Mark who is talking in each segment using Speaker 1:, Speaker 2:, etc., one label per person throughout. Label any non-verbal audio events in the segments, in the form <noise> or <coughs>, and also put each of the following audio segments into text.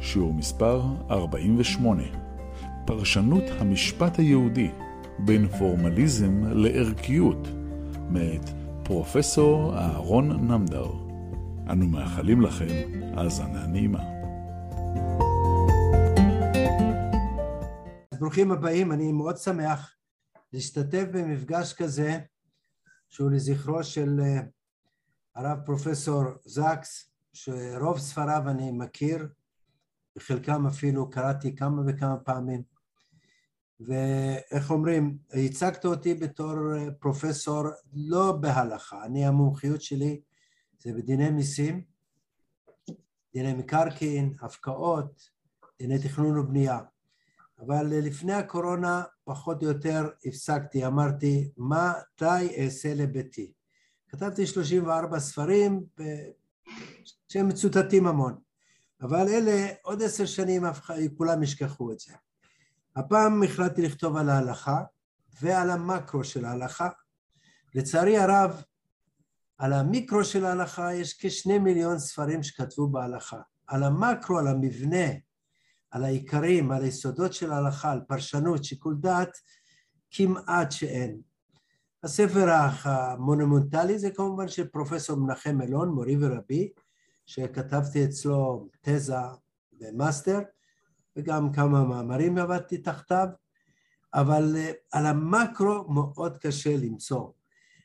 Speaker 1: שיעור מספר 48 פרשנות המשפט היהודי בין פורמליזם לערכיות מאת פרופסור אהרון נמדר. אנו מאחלים לכם האזנה נעימה.
Speaker 2: ברוכים הבאים, אני מאוד שמח להשתתף במפגש כזה שהוא לזכרו של אה, הרב פרופסור זקס, שרוב ספריו אני מכיר, וחלקם אפילו קראתי כמה וכמה פעמים. ואיך אומרים, הצגת אותי בתור פרופסור לא בהלכה, אני המומחיות שלי זה בדיני מיסים, דיני מקרקעין, הפקעות, דיני תכנון ובנייה. אבל לפני הקורונה פחות או יותר הפסקתי, אמרתי, מתי אעשה לביתי? כתבתי 34 ספרים שהם מצוטטים המון, אבל אלה עוד עשר שנים כולם ישכחו את זה. הפעם החלטתי לכתוב על ההלכה ועל המקרו של ההלכה. לצערי הרב, על המיקרו של ההלכה יש כשני מיליון ספרים שכתבו בהלכה. על המקרו, על המבנה, על העיקרים, על היסודות של ההלכה, על פרשנות, שיקול דעת, כמעט שאין. הספר המונומנטלי זה כמובן של פרופסור מנחם אלון, מורי ורבי, שכתבתי אצלו תזה ומאסטר, וגם כמה מאמרים עבדתי תחתיו, אבל אה, על המקרו מאוד קשה למצוא.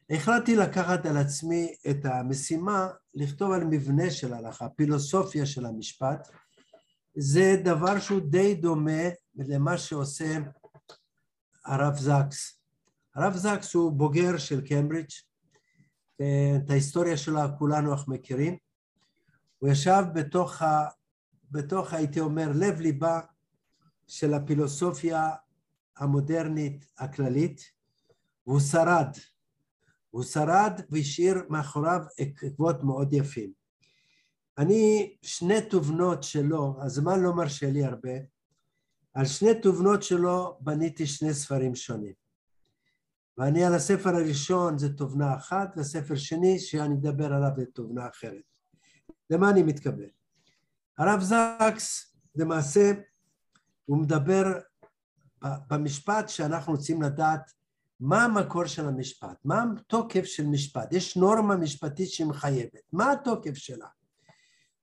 Speaker 2: החלטתי לקחת על עצמי את המשימה לכתוב על מבנה של הלכה, פילוסופיה של המשפט. זה דבר שהוא די דומה למה שעושה הרב זקס. הרב זקס הוא בוגר של קמברידג', את ההיסטוריה שלו כולנו אנחנו מכירים. הוא ישב בתוך, ה, בתוך הייתי אומר, לב ליבה של הפילוסופיה המודרנית הכללית, והוא שרד. הוא שרד והשאיר מאחוריו עקבות מאוד יפים. אני, שני תובנות שלו, הזמן לא מרשה לי הרבה, על שני תובנות שלו בניתי שני ספרים שונים. ואני על הספר הראשון זה תובנה אחת, והספר שני שאני אדבר עליו זה תובנה אחרת. למה אני מתכוון? הרב זקס למעשה הוא מדבר במשפט שאנחנו רוצים לדעת מה המקור של המשפט, מה התוקף של משפט, יש נורמה משפטית שמחייבת, מה התוקף שלה?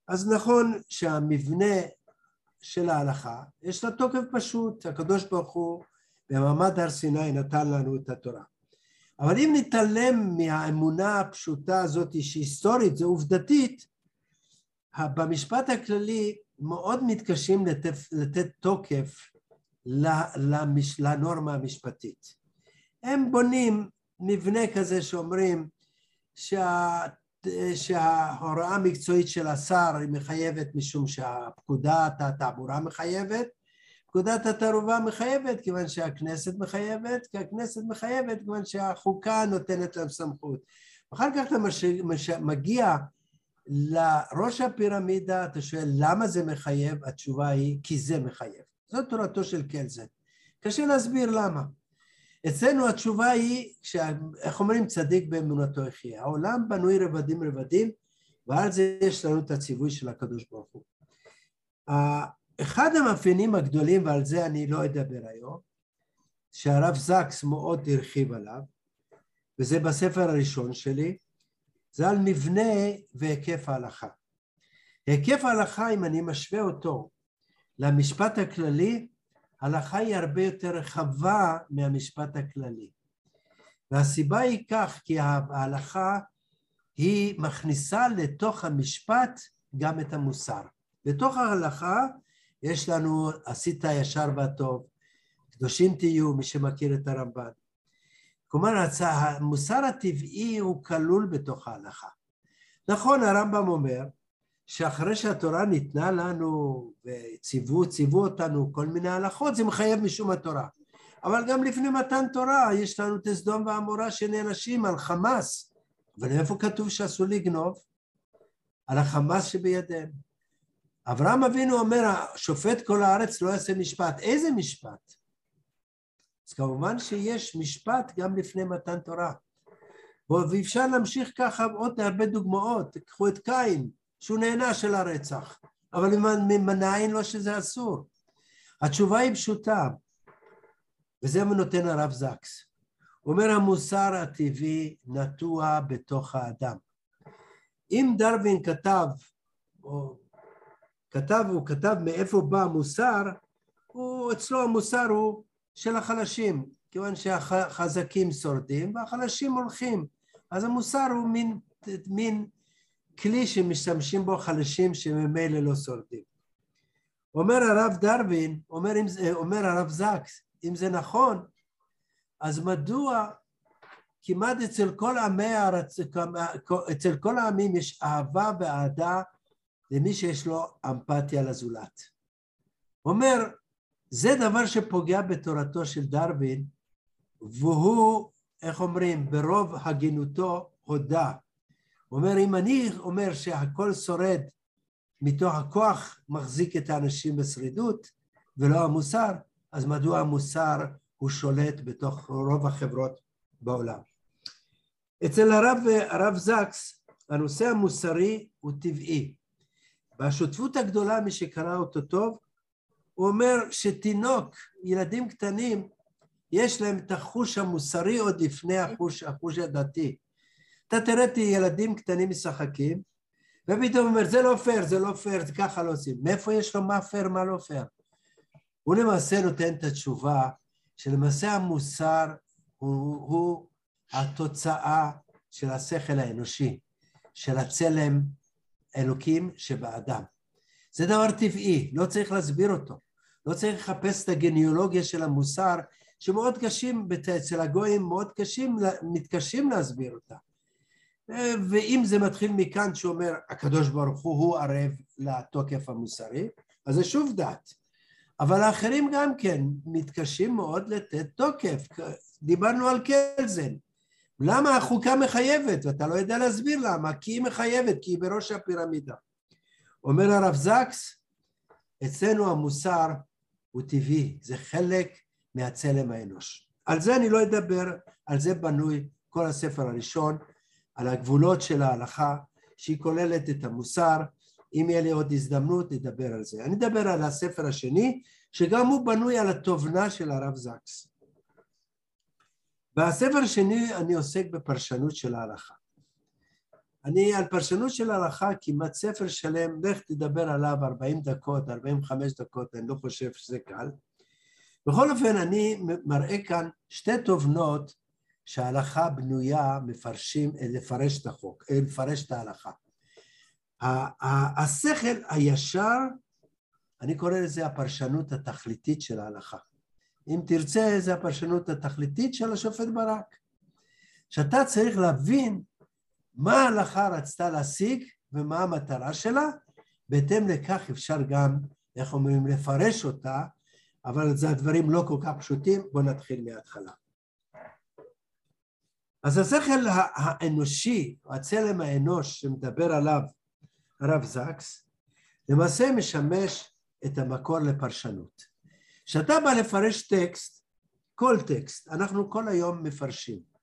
Speaker 2: אז נכון שהמבנה של ההלכה יש לה תוקף פשוט, הקדוש ברוך הוא במעמד הר סיני נתן לנו את התורה. אבל אם נתעלם מהאמונה הפשוטה הזאת שהיא היסטורית, זו עובדתית, במשפט הכללי מאוד מתקשים לתת, לתת תוקף למש, לנורמה המשפטית. הם בונים מבנה כזה שאומרים שה, שההוראה המקצועית של השר היא מחייבת משום שהפקודת התעבורה מחייבת, פקודת התערובה מחייבת כיוון שהכנסת מחייבת, כי הכנסת מחייבת כיוון שהחוקה נותנת להם סמכות. אחר כך אתה מש, מש, מגיע לראש הפירמידה, אתה שואל למה זה מחייב? התשובה היא כי זה מחייב. זאת תורתו של קלזן. קשה להסביר למה. אצלנו התשובה היא, איך אומרים צדיק באמונתו יחיה. העולם בנוי רבדים רבדים, ועל זה יש לנו את הציווי של הקדוש ברוך הוא. אחד המאפיינים הגדולים, ועל זה אני לא אדבר היום, שהרב זקס מאוד הרחיב עליו, וזה בספר הראשון שלי, זה על מבנה והיקף ההלכה. היקף ההלכה, אם אני משווה אותו למשפט הכללי, ההלכה היא הרבה יותר רחבה מהמשפט הכללי. והסיבה היא כך, כי ההלכה היא מכניסה לתוך המשפט גם את המוסר. בתוך ההלכה יש לנו עשית ישר והטוב, קדושים תהיו, מי שמכיר את הרמב"ן. כלומר, המוסר הטבעי הוא כלול בתוך ההלכה. נכון, הרמב"ם אומר שאחרי שהתורה ניתנה לנו וציוו ציוו אותנו כל מיני הלכות, זה מחייב משום התורה. אבל גם לפני מתן תורה יש לנו את סדום ועמורה שנענשים על חמאס. אבל איפה כתוב שאסור לגנוב? על החמאס שבידיהם. אברהם אבינו אומר, שופט כל הארץ לא יעשה משפט. איזה משפט? אז כמובן שיש משפט גם לפני מתן תורה. ואפשר להמשיך ככה עוד הרבה דוגמאות. קחו את קין, שהוא נהנה של הרצח, אבל מנין לו שזה אסור. התשובה היא פשוטה, וזה נותן הרב זקס. הוא אומר המוסר הטבעי נטוע בתוך האדם. אם דרווין כתב, או כתב, הוא כתב מאיפה בא המוסר, הוא, אצלו המוסר הוא של החלשים, כיוון שהחזקים שורדים והחלשים הולכים. אז המוסר הוא מין, מין כלי שמשתמשים בו חלשים שממילא לא שורדים. אומר הרב דרווין, אומר, אומר הרב זקס, אם זה נכון, אז מדוע כמעט אצל כל עמי הארץ, אצל כל העמים יש אהבה ואהדה למי שיש לו אמפתיה לזולת. אומר, זה דבר שפוגע בתורתו של דרווין, והוא, איך אומרים, ברוב הגינותו הודה. הוא אומר, אם אני אומר שהכל שורד מתוך הכוח מחזיק את האנשים בשרידות ולא המוסר, אז מדוע המוסר הוא שולט בתוך רוב החברות בעולם. אצל הרב, הרב זקס הנושא המוסרי הוא טבעי. והשותפות הגדולה, מי שקרא אותו טוב, הוא אומר שתינוק, ילדים קטנים, יש להם את החוש המוסרי עוד לפני החוש, החוש הדתי. אתה תראה את ילדים קטנים משחקים, ופתאום אומר, זה לא פייר, זה לא פייר, זה ככה לא עושים. מאיפה יש לו מה פייר, מה לא פייר? הוא למעשה נותן את התשובה שלמעשה המוסר הוא, הוא התוצאה של השכל האנושי, של הצלם אלוקים שבאדם. זה דבר טבעי, לא צריך להסביר אותו. לא צריך לחפש את הגניאולוגיה של המוסר, שמאוד קשים, אצל הגויים מאוד קשים, מתקשים להסביר אותה. ואם זה מתחיל מכאן שאומר הקדוש ברוך הוא הוא ערב לתוקף המוסרי, אז זה שוב דת. אבל האחרים גם כן מתקשים מאוד לתת תוקף. דיברנו על קלזן. למה החוקה מחייבת? ואתה לא יודע להסביר למה, כי היא מחייבת, כי היא בראש הפירמידה. אומר הרב זקס, אצלנו המוסר הוא טבעי, זה חלק מהצלם האנוש. על זה אני לא אדבר, על זה בנוי כל הספר הראשון, על הגבולות של ההלכה, שהיא כוללת את המוסר, אם יהיה לי עוד הזדמנות נדבר על זה. אני אדבר על הספר השני, שגם הוא בנוי על התובנה של הרב זקס. בספר השני אני עוסק בפרשנות של ההלכה. אני על פרשנות של ההלכה כמעט ספר שלם, לך תדבר עליו 40 דקות, 45 דקות, אני לא חושב שזה קל. בכל אופן, אני מראה כאן שתי תובנות שההלכה בנויה מפרשים, לפרש את החוק, לפרש את ההלכה. השכל הישר, אני קורא לזה הפרשנות התכליתית של ההלכה. אם תרצה, זה הפרשנות התכליתית של השופט ברק. שאתה צריך להבין מה ההלכה רצתה להשיג ומה המטרה שלה, בהתאם לכך אפשר גם, איך אומרים, לפרש אותה, אבל זה הדברים לא כל כך פשוטים, בואו נתחיל מההתחלה. אז השכל האנושי, הצלם האנוש שמדבר עליו הרב זקס, למעשה משמש את המקור לפרשנות. כשאתה בא לפרש טקסט, כל טקסט, אנחנו כל היום מפרשים.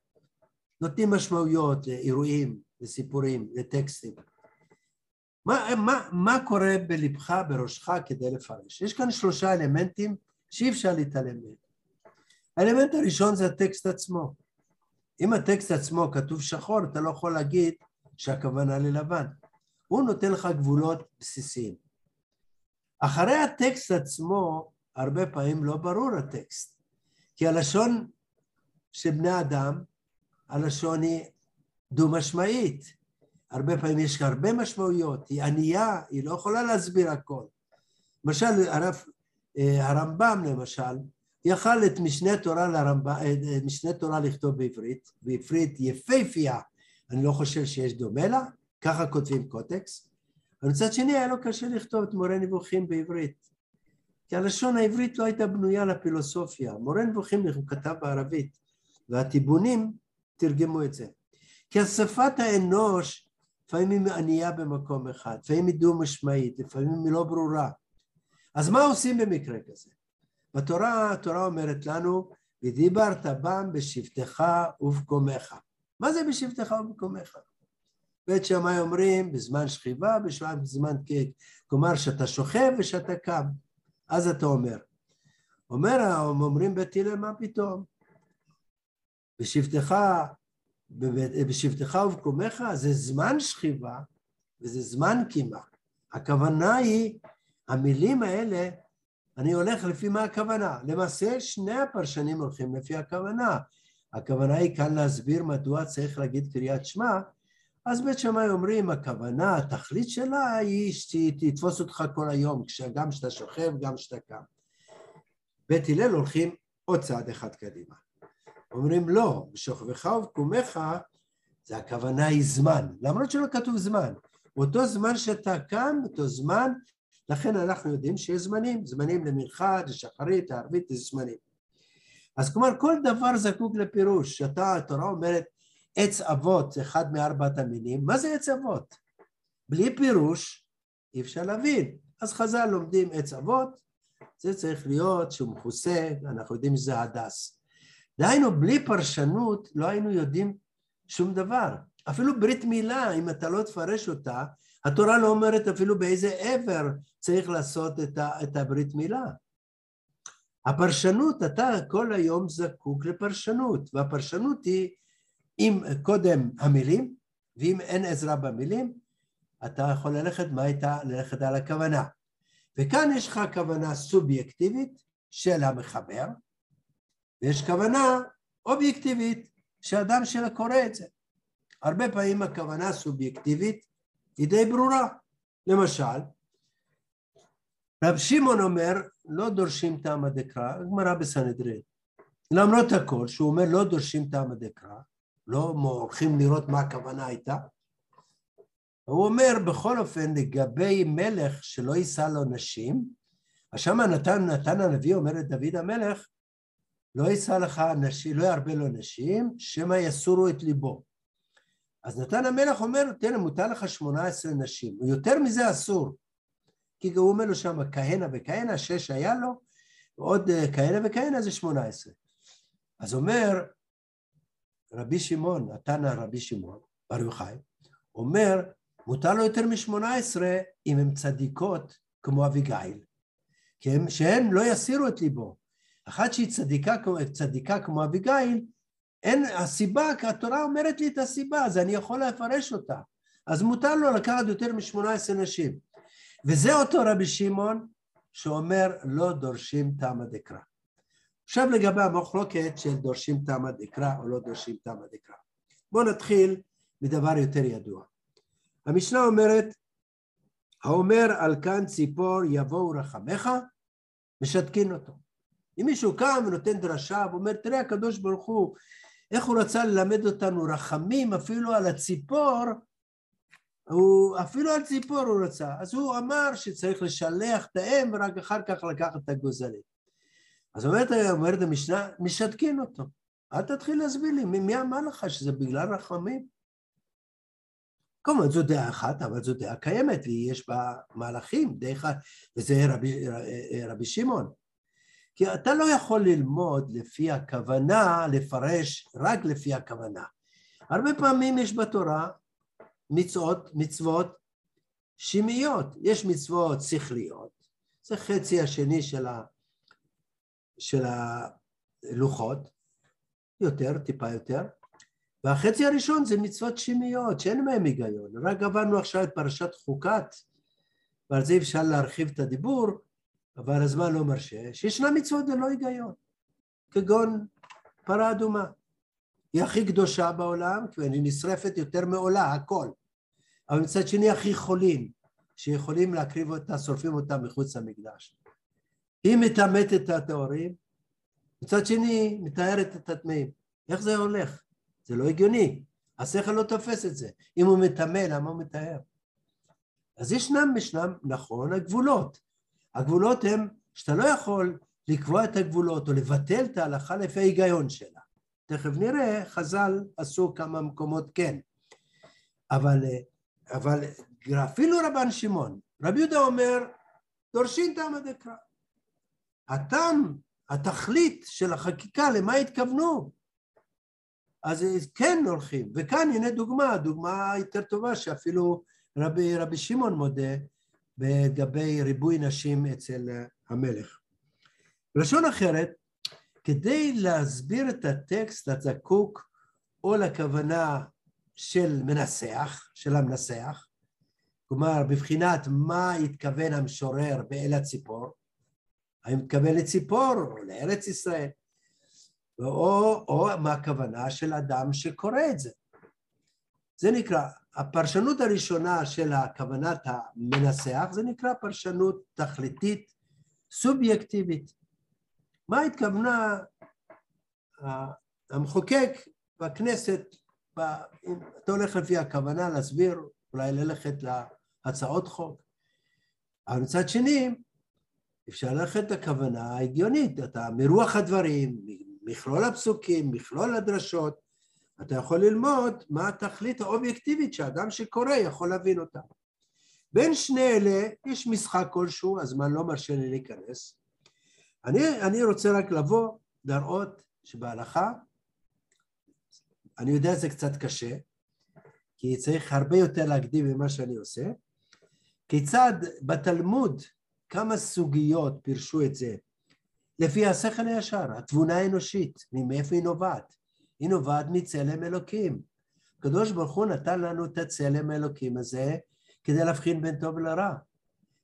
Speaker 2: נותנים משמעויות לאירועים, לסיפורים, לטקסטים. מה, מה, מה קורה בלבך, בראשך, כדי לפרש? יש כאן שלושה אלמנטים שאי אפשר להתעלם מהם. האלמנט הראשון זה הטקסט עצמו. אם הטקסט עצמו כתוב שחור, אתה לא יכול להגיד שהכוונה ללבן. הוא נותן לך גבולות בסיסיים. אחרי הטקסט עצמו, הרבה פעמים לא ברור הטקסט, כי הלשון של בני אדם, הלשון היא דו-משמעית. הרבה פעמים יש הרבה משמעויות, היא ענייה, היא לא יכולה להסביר הכל. למשל, הרב, אה, הרמב"ם למשל, יכל את משנה תורה, לרמב... אה, משנה תורה לכתוב בעברית, בעברית יפהפייה, אני לא חושב שיש דומה לה, ככה כותבים קוטקס, אבל מצד שני היה לו קשה לכתוב את מורה נבוכים בעברית. כי הלשון העברית לא הייתה בנויה לפילוסופיה. מורה נבוכים הוא כתב בערבית, והטיבונים תרגמו את זה. כי השפת האנוש לפעמים היא ענייה במקום אחד, לפעמים היא דו-משמעית, לפעמים היא לא ברורה. אז מה עושים במקרה כזה? בתורה, התורה אומרת לנו, ודיברת בם בשבתך ובקומך. מה זה בשבתך ובקומך? בית שמאי אומרים בזמן שכיבה, בזמן קק, כלומר שאתה שוכב ושאתה קם, אז אתה אומר. אומר, אומרים בית הלל, מה פתאום? בשבתך, בשבתך ובקומך זה זמן שכיבה וזה זמן קימה. הכוונה היא, המילים האלה, אני הולך לפי מה הכוונה. למעשה שני הפרשנים הולכים לפי הכוונה. הכוונה היא כאן להסביר מדוע צריך להגיד קריאת שמע, אז בית שמאי אומרים, הכוונה, התכלית שלה היא שתתפוס אותך כל היום, גם כשאתה שוכב, גם כשאתה קם. בית הלל הולכים עוד צעד אחד קדימה. אומרים לא, בשוכבך ובקומך זה הכוונה היא זמן, למרות שלא כתוב זמן. אותו זמן שאתה קם, אותו זמן, לכן אנחנו יודעים שיש זמנים, זמנים למנחה, לשחרית, לערבית, זה זמנים. אז כלומר כל דבר זקוק לפירוש, שאתה, התורה אומרת עץ אבות, אחד מארבעת המינים, מה זה עץ אבות? בלי פירוש אי אפשר להבין. אז חז"ל לומדים עץ אבות, זה צריך להיות שהוא מכוסה, אנחנו יודעים שזה הדס. דהיינו, בלי פרשנות לא היינו יודעים שום דבר. אפילו ברית מילה, אם אתה לא תפרש אותה, התורה לא אומרת אפילו באיזה עבר צריך לעשות את, ה, את הברית מילה. הפרשנות, אתה כל היום זקוק לפרשנות, והפרשנות היא אם קודם המילים, ואם אין עזרה במילים, אתה יכול ללכת, מה הייתה? ללכת על הכוונה. וכאן יש לך כוונה סובייקטיבית של המחבר, ויש כוונה אובייקטיבית שאדם שקורא את זה. הרבה פעמים הכוונה הסובייקטיבית היא די ברורה. למשל, רב שמעון אומר, לא דורשים טעמא דקרא, גמרא בסנהדרין. למרות הכל, שהוא אומר לא דורשים טעמא דקרא, לא הולכים לראות מה הכוונה הייתה. הוא אומר בכל אופן לגבי מלך שלא יישא לו נשים, אז שמה נתן, נתן הנביא אומר לדוד המלך, לא יישא לך נשים, לא ירבה לו נשים, שמא יסורו את ליבו. אז נתן המלך אומר, תראה, מותר לך שמונה עשרה נשים, יותר מזה אסור. כי הוא אומר לו שם כהנה וכהנה, שש היה לו, ועוד אה, כהנה וכהנה זה שמונה עשרה. אז אומר, רבי שמעון, התנא רבי שמעון, בר יוחאי, אומר, מותר לו יותר משמונה עשרה אם הן צדיקות כמו אביגיל, שהן לא יסירו את ליבו. אחת שהיא צדיקה, צדיקה כמו אביגיל, אין, הסיבה, התורה אומרת לי את הסיבה, אז אני יכול לפרש אותה. אז מותר לו לקחת יותר משמונה עשרה נשים. וזה אותו רבי שמעון שאומר לא דורשים תמא דקרא. עכשיו לגבי המחלוקת של דורשים תמא דקרא או לא דורשים תמא דקרא. בואו נתחיל מדבר יותר ידוע. המשנה אומרת, האומר על כאן ציפור יבואו רחמך, משתקין אותו. אם מישהו קם ונותן דרשה ואומר, תראה הקדוש ברוך הוא, איך הוא רצה ללמד אותנו רחמים אפילו על הציפור, הוא, אפילו על ציפור הוא רצה. אז הוא אמר שצריך לשלח את האם ורק אחר כך לקחת את הגוזלים. אז אומרת, אומרת המשנה, משתקין אותו. אל תתחיל להסביר לי, מי, מי אמר לך שזה בגלל רחמים? כמובן זו דעה אחת, אבל זו דעה קיימת, ויש בה מהלכים, דרך, וזה רבי, רבי שמעון. כי אתה לא יכול ללמוד לפי הכוונה, לפרש רק לפי הכוונה. הרבה פעמים יש בתורה מצוות, מצוות שמיות, יש מצוות שכליות, זה חצי השני של ה... של הלוחות, יותר, טיפה יותר, והחצי הראשון זה מצוות שמיות, שאין מהן היגיון. רק עברנו עכשיו את פרשת חוקת, ועל זה אפשר להרחיב את הדיבור, אבל הזמן לא מרשה, שישנה מצוות ללא היגיון, כגון פרה אדומה. היא הכי קדושה בעולם, כי היא נשרפת יותר מעולה, הכל. אבל מצד שני הכי חולים, שיכולים להקריב אותה, שורפים אותה מחוץ למקדש. היא מטמאת את הטהורים, מצד שני מטהרת את הטמאים. איך זה הולך? זה לא הגיוני. השכל לא תופס את זה. אם הוא מטמא, למה הוא מטהר? אז ישנם, ישנם, נכון, הגבולות. הגבולות הם שאתה לא יכול לקבוע את הגבולות או לבטל את ההלכה לפי ההיגיון שלה. תכף נראה, חז"ל עשו כמה מקומות כן. אבל, אבל אפילו רבן שמעון, רבי יהודה אומר, דורשין תמא דקרא. הטעם, התכלית של החקיקה, למה התכוונו? אז כן הולכים, וכאן הנה דוגמה, דוגמה יותר טובה שאפילו רבי, רבי שמעון מודה לגבי ריבוי נשים אצל המלך. בלשון אחרת, כדי להסביר את הטקסט אתה זקוק או לכוונה של מנסח, של המנסח, כלומר בבחינת מה התכוון המשורר באל הציפור, האם התכוון לציפור או לארץ ישראל, או, או מה הכוונה של אדם שקורא את זה. זה נקרא, הפרשנות הראשונה של הכוונת המנסח זה נקרא פרשנות תכליתית סובייקטיבית. מה התכוונה המחוקק בכנסת, אם אתה הולך לפי הכוונה להסביר, אולי ללכת להצעות חוק. אבל מצד שני, אפשר ללכת לכוונה ההגיונית, אתה מרוח הדברים, מכלול הפסוקים, מכלול הדרשות, אתה יכול ללמוד מה התכלית האובייקטיבית שאדם שקורא יכול להבין אותה. בין שני אלה יש משחק כלשהו, הזמן לא מרשה לי להיכנס. אני, אני רוצה רק לבוא, להראות שבהלכה, אני יודע שזה קצת קשה, כי צריך הרבה יותר להקדים ממה שאני עושה, כיצד בתלמוד כמה סוגיות פירשו את זה לפי השכל הישר, התבונה האנושית, מאיפה היא נובעת? היא נובעת מצלם אלוקים. הקדוש ברוך הוא נתן לנו את הצלם האלוקים הזה כדי להבחין בין טוב לרע,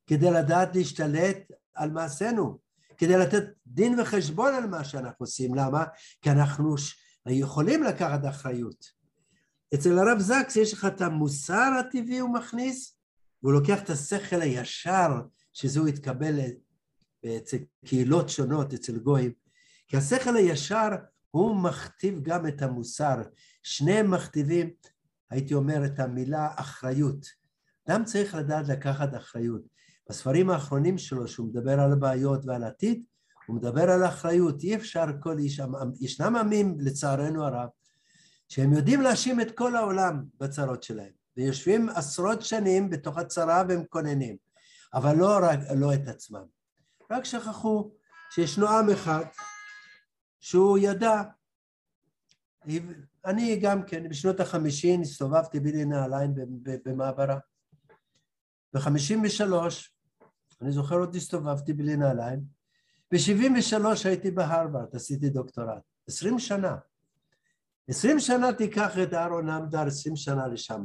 Speaker 2: כדי לדעת להשתלט על מעשינו, כדי לתת דין וחשבון על מה שאנחנו עושים. למה? כי אנחנו יכולים לקחת אחריות. אצל הרב זקס יש לך את המוסר הטבעי הוא מכניס, והוא לוקח את השכל הישר, שזה הוא התקבל אצל קהילות שונות, אצל גויים, כי השכל הישר הוא מכתיב גם את המוסר. שניהם מכתיבים, הייתי אומר, את המילה אחריות. אדם צריך לדעת לקחת אחריות. בספרים האחרונים שלו, שהוא מדבר על הבעיות ועל עתיד, הוא מדבר על אחריות. אי אפשר כל איש, ישנם עמים, לצערנו הרב, שהם יודעים להאשים את כל העולם בצרות שלהם, ויושבים עשרות שנים בתוך הצרה והם כוננים, אבל לא, רק, לא את עצמם. רק שכחו שישנו עם אחד שהוא ידע, אני גם כן בשנות החמישים הסתובבתי בלי נעליים במעברה. בחמישים ושלוש, אני זוכר עוד הסתובבתי בלי נעליים, בשבעים ושלוש הייתי בהרווארד, עשיתי דוקטורט, עשרים שנה. עשרים שנה תיקח את אהרון עמדר, עשרים שנה לשם.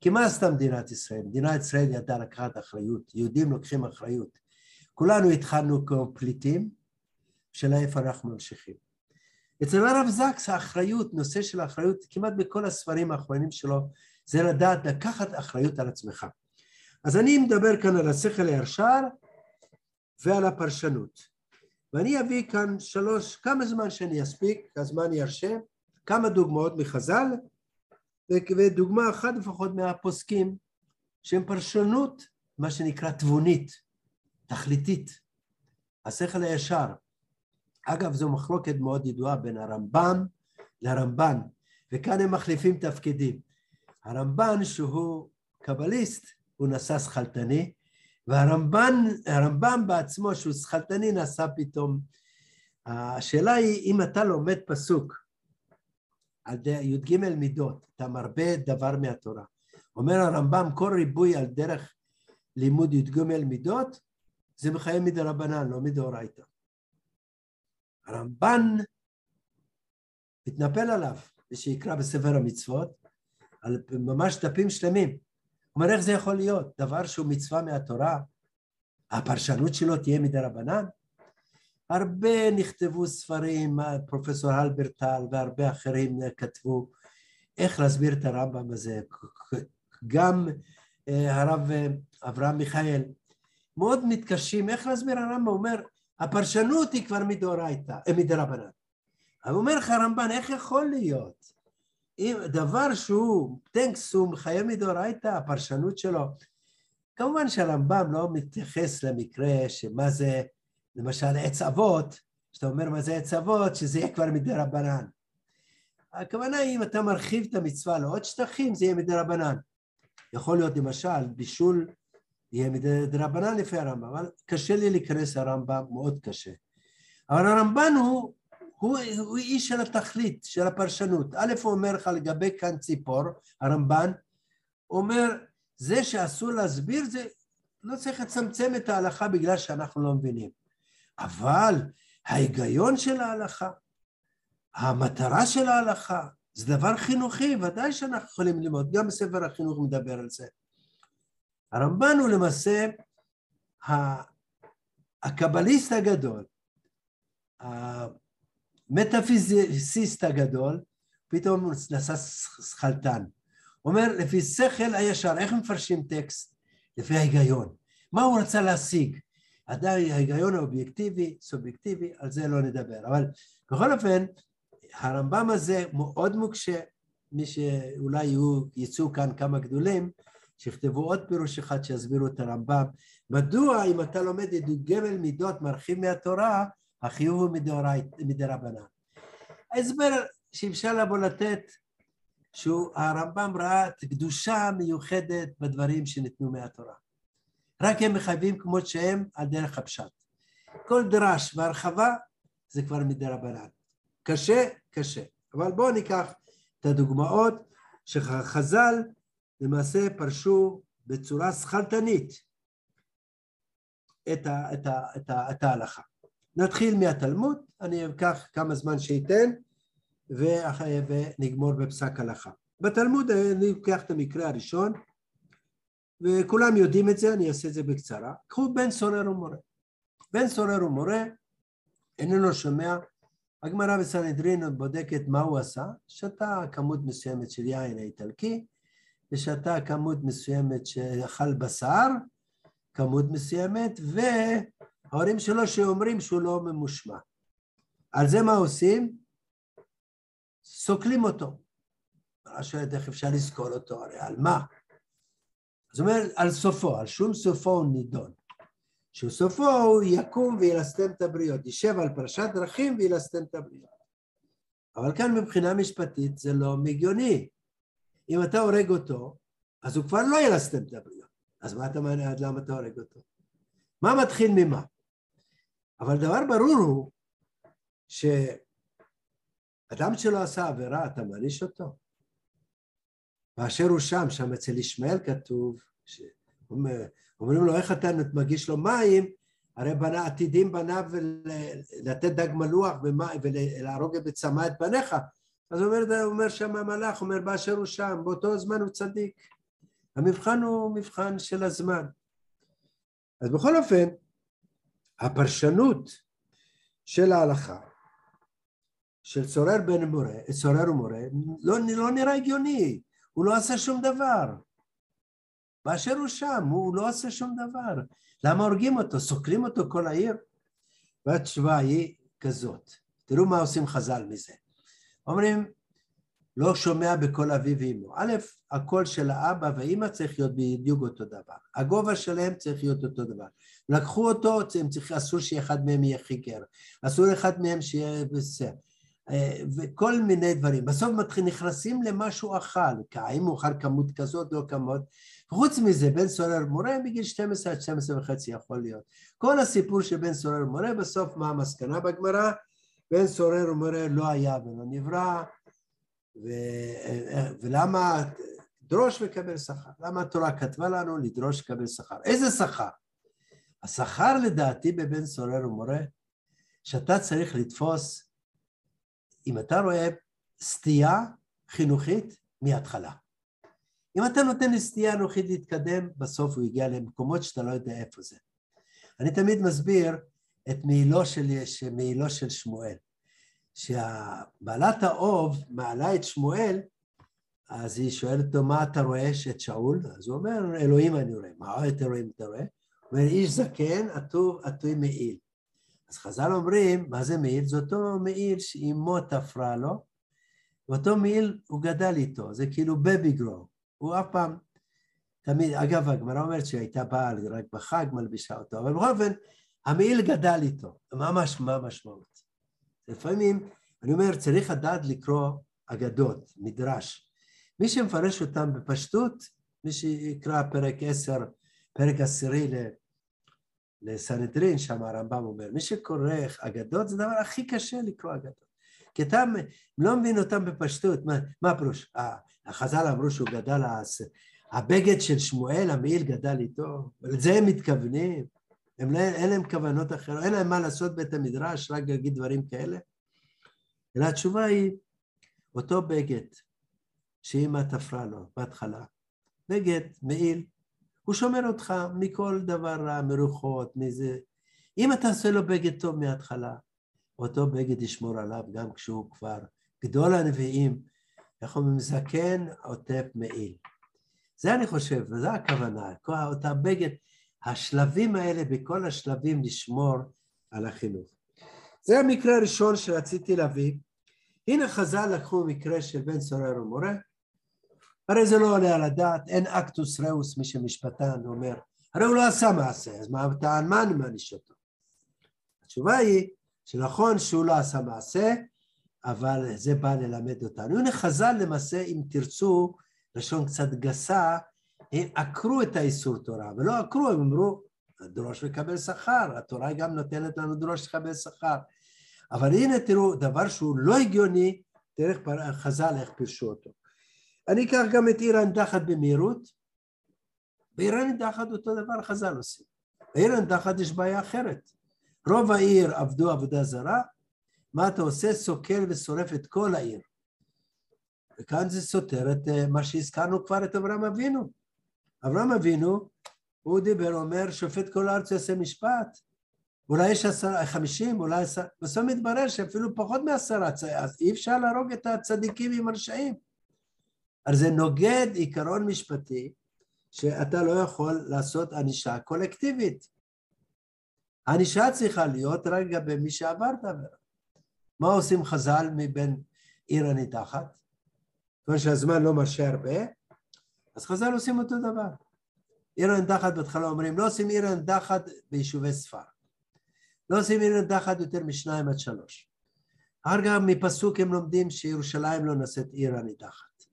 Speaker 2: כי מה עשתה מדינת ישראל? מדינת ישראל ידעה לקחת אחריות, יהודים לוקחים אחריות. כולנו התחלנו כפליטים, שאלה איפה אנחנו ממשיכים. אצל הרב זקס האחריות, נושא של האחריות, כמעט בכל הספרים האחרונים שלו, זה לדעת לקחת אחריות על עצמך. אז אני מדבר כאן על השכל הישר ועל הפרשנות. ואני אביא כאן שלוש, כמה זמן שאני אספיק, הזמן ירשה, כמה דוגמאות מחז"ל, ודוגמה אחת לפחות מהפוסקים, שהם פרשנות, מה שנקרא תבונית, תכליתית, השכל הישר. אגב, זו מחלוקת מאוד ידועה בין הרמב"ם לרמב"ן, וכאן הם מחליפים תפקידים. הרמב"ן, שהוא קבליסט, הוא נשא שכלתני, והרמב"ם בעצמו, שהוא שכלתני, נעשה פתאום... השאלה היא, אם אתה לומד פסוק על י"ג מידות, אתה מרבה דבר מהתורה. אומר הרמב"ם, כל ריבוי על דרך לימוד י"ג מידות, זה מחיי מדרבנן, לא מדאורייתא. הרמב"ן מתנפל עליו, ושיקרא בספר המצוות, על ממש דפים שלמים. הוא אומר, איך זה יכול להיות? דבר שהוא מצווה מהתורה, הפרשנות שלו תהיה מדרבנן? הרבה נכתבו ספרים, פרופסור הלברטל והרבה אחרים כתבו איך להסביר את הרמב"ם הזה. גם אה, הרב אה, אברהם מיכאל מאוד מתקשים איך להסביר הרמב"ם, הוא אומר הפרשנות היא כבר מדאורייתא, אה, מדרבנן. אבל אומר לך הרמב"ן איך יכול להיות אם דבר שהוא טנקס הוא מחייב מדאורייתא הפרשנות שלו כמובן שהרמב"ם לא מתייחס למקרה שמה זה, למשל עץ אבות, כשאתה אומר מה זה עץ אבות, שזה יהיה כבר מדי רבנן. הכוונה היא אם אתה מרחיב את המצווה לעוד שטחים, זה יהיה מדי רבנן. יכול להיות למשל בישול יהיה מדי רבנן לפי הרמב"ם, אבל קשה לי להיכנס לרמב"ם, מאוד קשה. אבל הרמב"ן הוא, הוא, הוא איש של התכלית, של הפרשנות. א', הוא אומר לך לגבי כאן ציפור, הרמב"ן, אומר, זה שאסור להסביר, זה לא צריך לצמצם את ההלכה בגלל שאנחנו לא מבינים. אבל ההיגיון של ההלכה, המטרה של ההלכה, זה דבר חינוכי, ודאי שאנחנו יכולים ללמוד, גם בספר החינוך מדבר על זה. הרמב"ן הוא למעשה הקבליסט הגדול, המטאפיזיסט הגדול, פתאום הוא נעשה שכלתן. הוא אומר, לפי שכל הישר, איך מפרשים טקסט? לפי ההיגיון. מה הוא רצה להשיג? עדיין ההיגיון האובייקטיבי, סובייקטיבי, על זה לא נדבר. אבל בכל אופן, הרמב"ם הזה מאוד מוקשה, מי שאולי יצאו כאן כמה גדולים, שיכתבו עוד פירוש אחד שיסבירו את הרמב"ם. מדוע אם אתה לומד גמל מידות מרחיב מהתורה, החיוב הוא מדרבנן. ההסבר שאפשר לבוא לתת, שהרמב"ם ראה את קדושה מיוחדת בדברים שניתנו מהתורה. רק הם מחייבים כמות שהם על דרך הפשט. כל דרש והרחבה זה כבר מדרבנן. קשה, קשה. אבל בואו ניקח את הדוגמאות שחז"ל למעשה פרשו בצורה שכלתנית את, ה, את, ה, את, ה, את ההלכה. נתחיל מהתלמוד, אני אקח כמה זמן שייתן ונגמור בפסק הלכה. בתלמוד אני אקח את המקרה הראשון וכולם יודעים את זה, אני אעשה את זה בקצרה. קחו בן סורר ומורה. בן סורר ומורה איננו שומע, הגמרא בסנהדרין בודקת מה הוא עשה, שתה כמות מסוימת של יין האיטלקי ושתה כמות מסוימת שאכל בשר, כמות מסוימת, וההורים שלו שאומרים שהוא לא ממושמע. על זה מה עושים? סוקלים אותו. אני שואלת איך אפשר לסקול אותו, הרי על מה? זאת אומרת, על סופו, על שום סופו הוא נידון. שסופו הוא יקום וילסטם את הבריות, יישב על פרשת דרכים וילסטם את הבריות. אבל כאן מבחינה משפטית זה לא מגיוני. אם אתה הורג אותו, אז הוא כבר לא ילסטם את הבריות. אז מה אתה מעניין עד למה אתה הורג אותו? מה מתחיל ממה? אבל דבר ברור הוא שאדם שלא עשה עבירה, אתה מעניש אותו? באשר הוא שם, שם אצל ישמעאל כתוב, אומרים לו איך אתה מגיש לו מים, הרי בנה, עתידים בניו לתת דג מלוח ולהרוג בצמא את בניך, אז אומר, אומר שם המלאך, אומר באשר הוא שם, באותו זמן הוא צדיק. המבחן הוא מבחן של הזמן. אז בכל אופן, הפרשנות של ההלכה של צורר בן מורה, צורר ומורה, לא, לא נראה הגיוני, הוא לא עשה שום דבר. באשר הוא שם, הוא לא עושה שום דבר. למה הורגים אותו? סוקרים אותו כל העיר? והתשובה היא כזאת, תראו מה עושים חז"ל מזה. אומרים, לא שומע בקול אביו ואמו. א', הקול של האבא והאימא צריך להיות בדיוק אותו דבר. הגובה שלהם צריך להיות אותו דבר. לקחו אותו, הם צריכים, אסור שאחד מהם יהיה חיגר. אסור אחד מהם שיהיה בסדר. אה, וכל מיני דברים. בסוף מתחיל, נכנסים למשהו אכל, האם הוא אכל כמות כזאת, לא כמות. חוץ מזה, בן סורר מורה מגיל 12 עד 12 וחצי יכול להיות. כל הסיפור של בן סורר מורה, בסוף מה המסקנה בגמרא? בן סורר ומורה לא היה ולא נברא, ו... ולמה דרוש וקבל שכר? למה התורה כתבה לנו לדרוש וקבל שכר? איזה שכר? השכר לדעתי בבן סורר ומורה, שאתה צריך לתפוס, אם אתה רואה סטייה חינוכית מההתחלה. אם אתה נותן לסטייה חינוכית להתקדם, בסוף הוא יגיע למקומות שאתה לא יודע איפה זה. אני תמיד מסביר את מעילו של, מעילו של שמואל. כשבעלת האוב מעלה את שמואל, אז היא שואלת אותו, מה אתה רואה את שאול? אז הוא אומר, אלוהים אני רואה. מה את אלוהים אתה רואה? הוא אומר, איש זקן, עטוב עטוי מעיל. אז חז"ל אומרים, מה זה מעיל? זה אותו מעיל שאימו תפרה לו, ואותו מעיל הוא גדל איתו, זה כאילו בבי גרו. הוא אף פעם תמיד, אגב, הגמרא אומרת שהיא הייתה באה רק בחג, מלבישה אותו, אבל בכל אופן, המעיל גדל איתו. ממש, מה המשמעות? לפעמים, אני אומר, צריך לדעת לקרוא אגדות, מדרש. מי שמפרש אותם בפשטות, מי שיקרא פרק עשר, פרק עשירי לסנהדרין, שם הרמב"ם אומר, מי שקורא אגדות זה הדבר הכי קשה לקרוא אגדות. כי אתה לא מבין אותם בפשטות, מה, מה הפירוש? החז"ל אמרו שהוא גדל, הבגד של שמואל, המעיל גדל איתו, לזה הם מתכוונים, הם לא, אין להם כוונות אחרות, אין להם מה לעשות בית המדרש, רק להגיד דברים כאלה. אלא התשובה היא, אותו בגד שאמא תפרה לו בהתחלה, בגד, מעיל, הוא שומר אותך מכל דבר רע, מרוחות, מזה. אם אתה עושה לו בגד טוב מההתחלה, אותו בגד ישמור עליו גם כשהוא כבר גדול הנביאים, איך אומרים, זקן עוטף מעיל. זה אני חושב, וזו הכוונה, אותה בגד, השלבים האלה, בכל השלבים לשמור על החינוך. זה המקרה הראשון שרציתי להביא. הנה חז"ל לקחו מקרה של בן סורר ומורה, הרי זה לא עולה על הדעת, אין אקטוס ראוס, מי שמשפטן אומר, הרי הוא לא עשה מעשה, אז מה טען, מה אני מעניש אותו? התשובה היא שנכון שהוא לא עשה מעשה, אבל זה בא ללמד אותנו. הנה חז"ל למעשה, אם תרצו, לשון קצת גסה, הם עקרו את האיסור תורה, ולא עקרו, הם אמרו, דרוש לקבל שכר, התורה גם נותנת לנו דרוש לקבל שכר. אבל הנה תראו, דבר שהוא לא הגיוני, דרך חז"ל איך פירשו אותו. אני אקח גם את עיר הנידחת במהירות. בעיר הנידחת אותו דבר חז"ל עושים. בעיר הנידחת יש בעיה אחרת. רוב העיר עבדו עבודה זרה, מה אתה עושה? סוקל ושורף את כל העיר. וכאן זה סותר את אה, מה שהזכרנו כבר את אברהם אבינו. אברהם אבינו, הוא דיבר, אומר, שופט כל הארץ יעשה משפט. אולי יש עשרה, חמישים, אולי עשרה, בסוף מתברר שאפילו פחות מעשרה, אז אי אפשר להרוג את הצדיקים עם הרשעים. אז זה נוגד עיקרון משפטי שאתה לא יכול לעשות ענישה קולקטיבית. הענישה צריכה להיות רק לגבי מי שעבר את העבירה. מה עושים חז"ל מבין עיר הניתחת? כיוון שהזמן לא מרשה הרבה, אז חז"ל עושים אותו דבר. עיר הניתחת בהתחלה אומרים, לא עושים עיר הניתחת ביישובי ספר. לא עושים עיר הניתחת יותר משניים עד שלוש. אחר כך מפסוק הם לומדים שירושלים לא נעשית עיר הניתחת.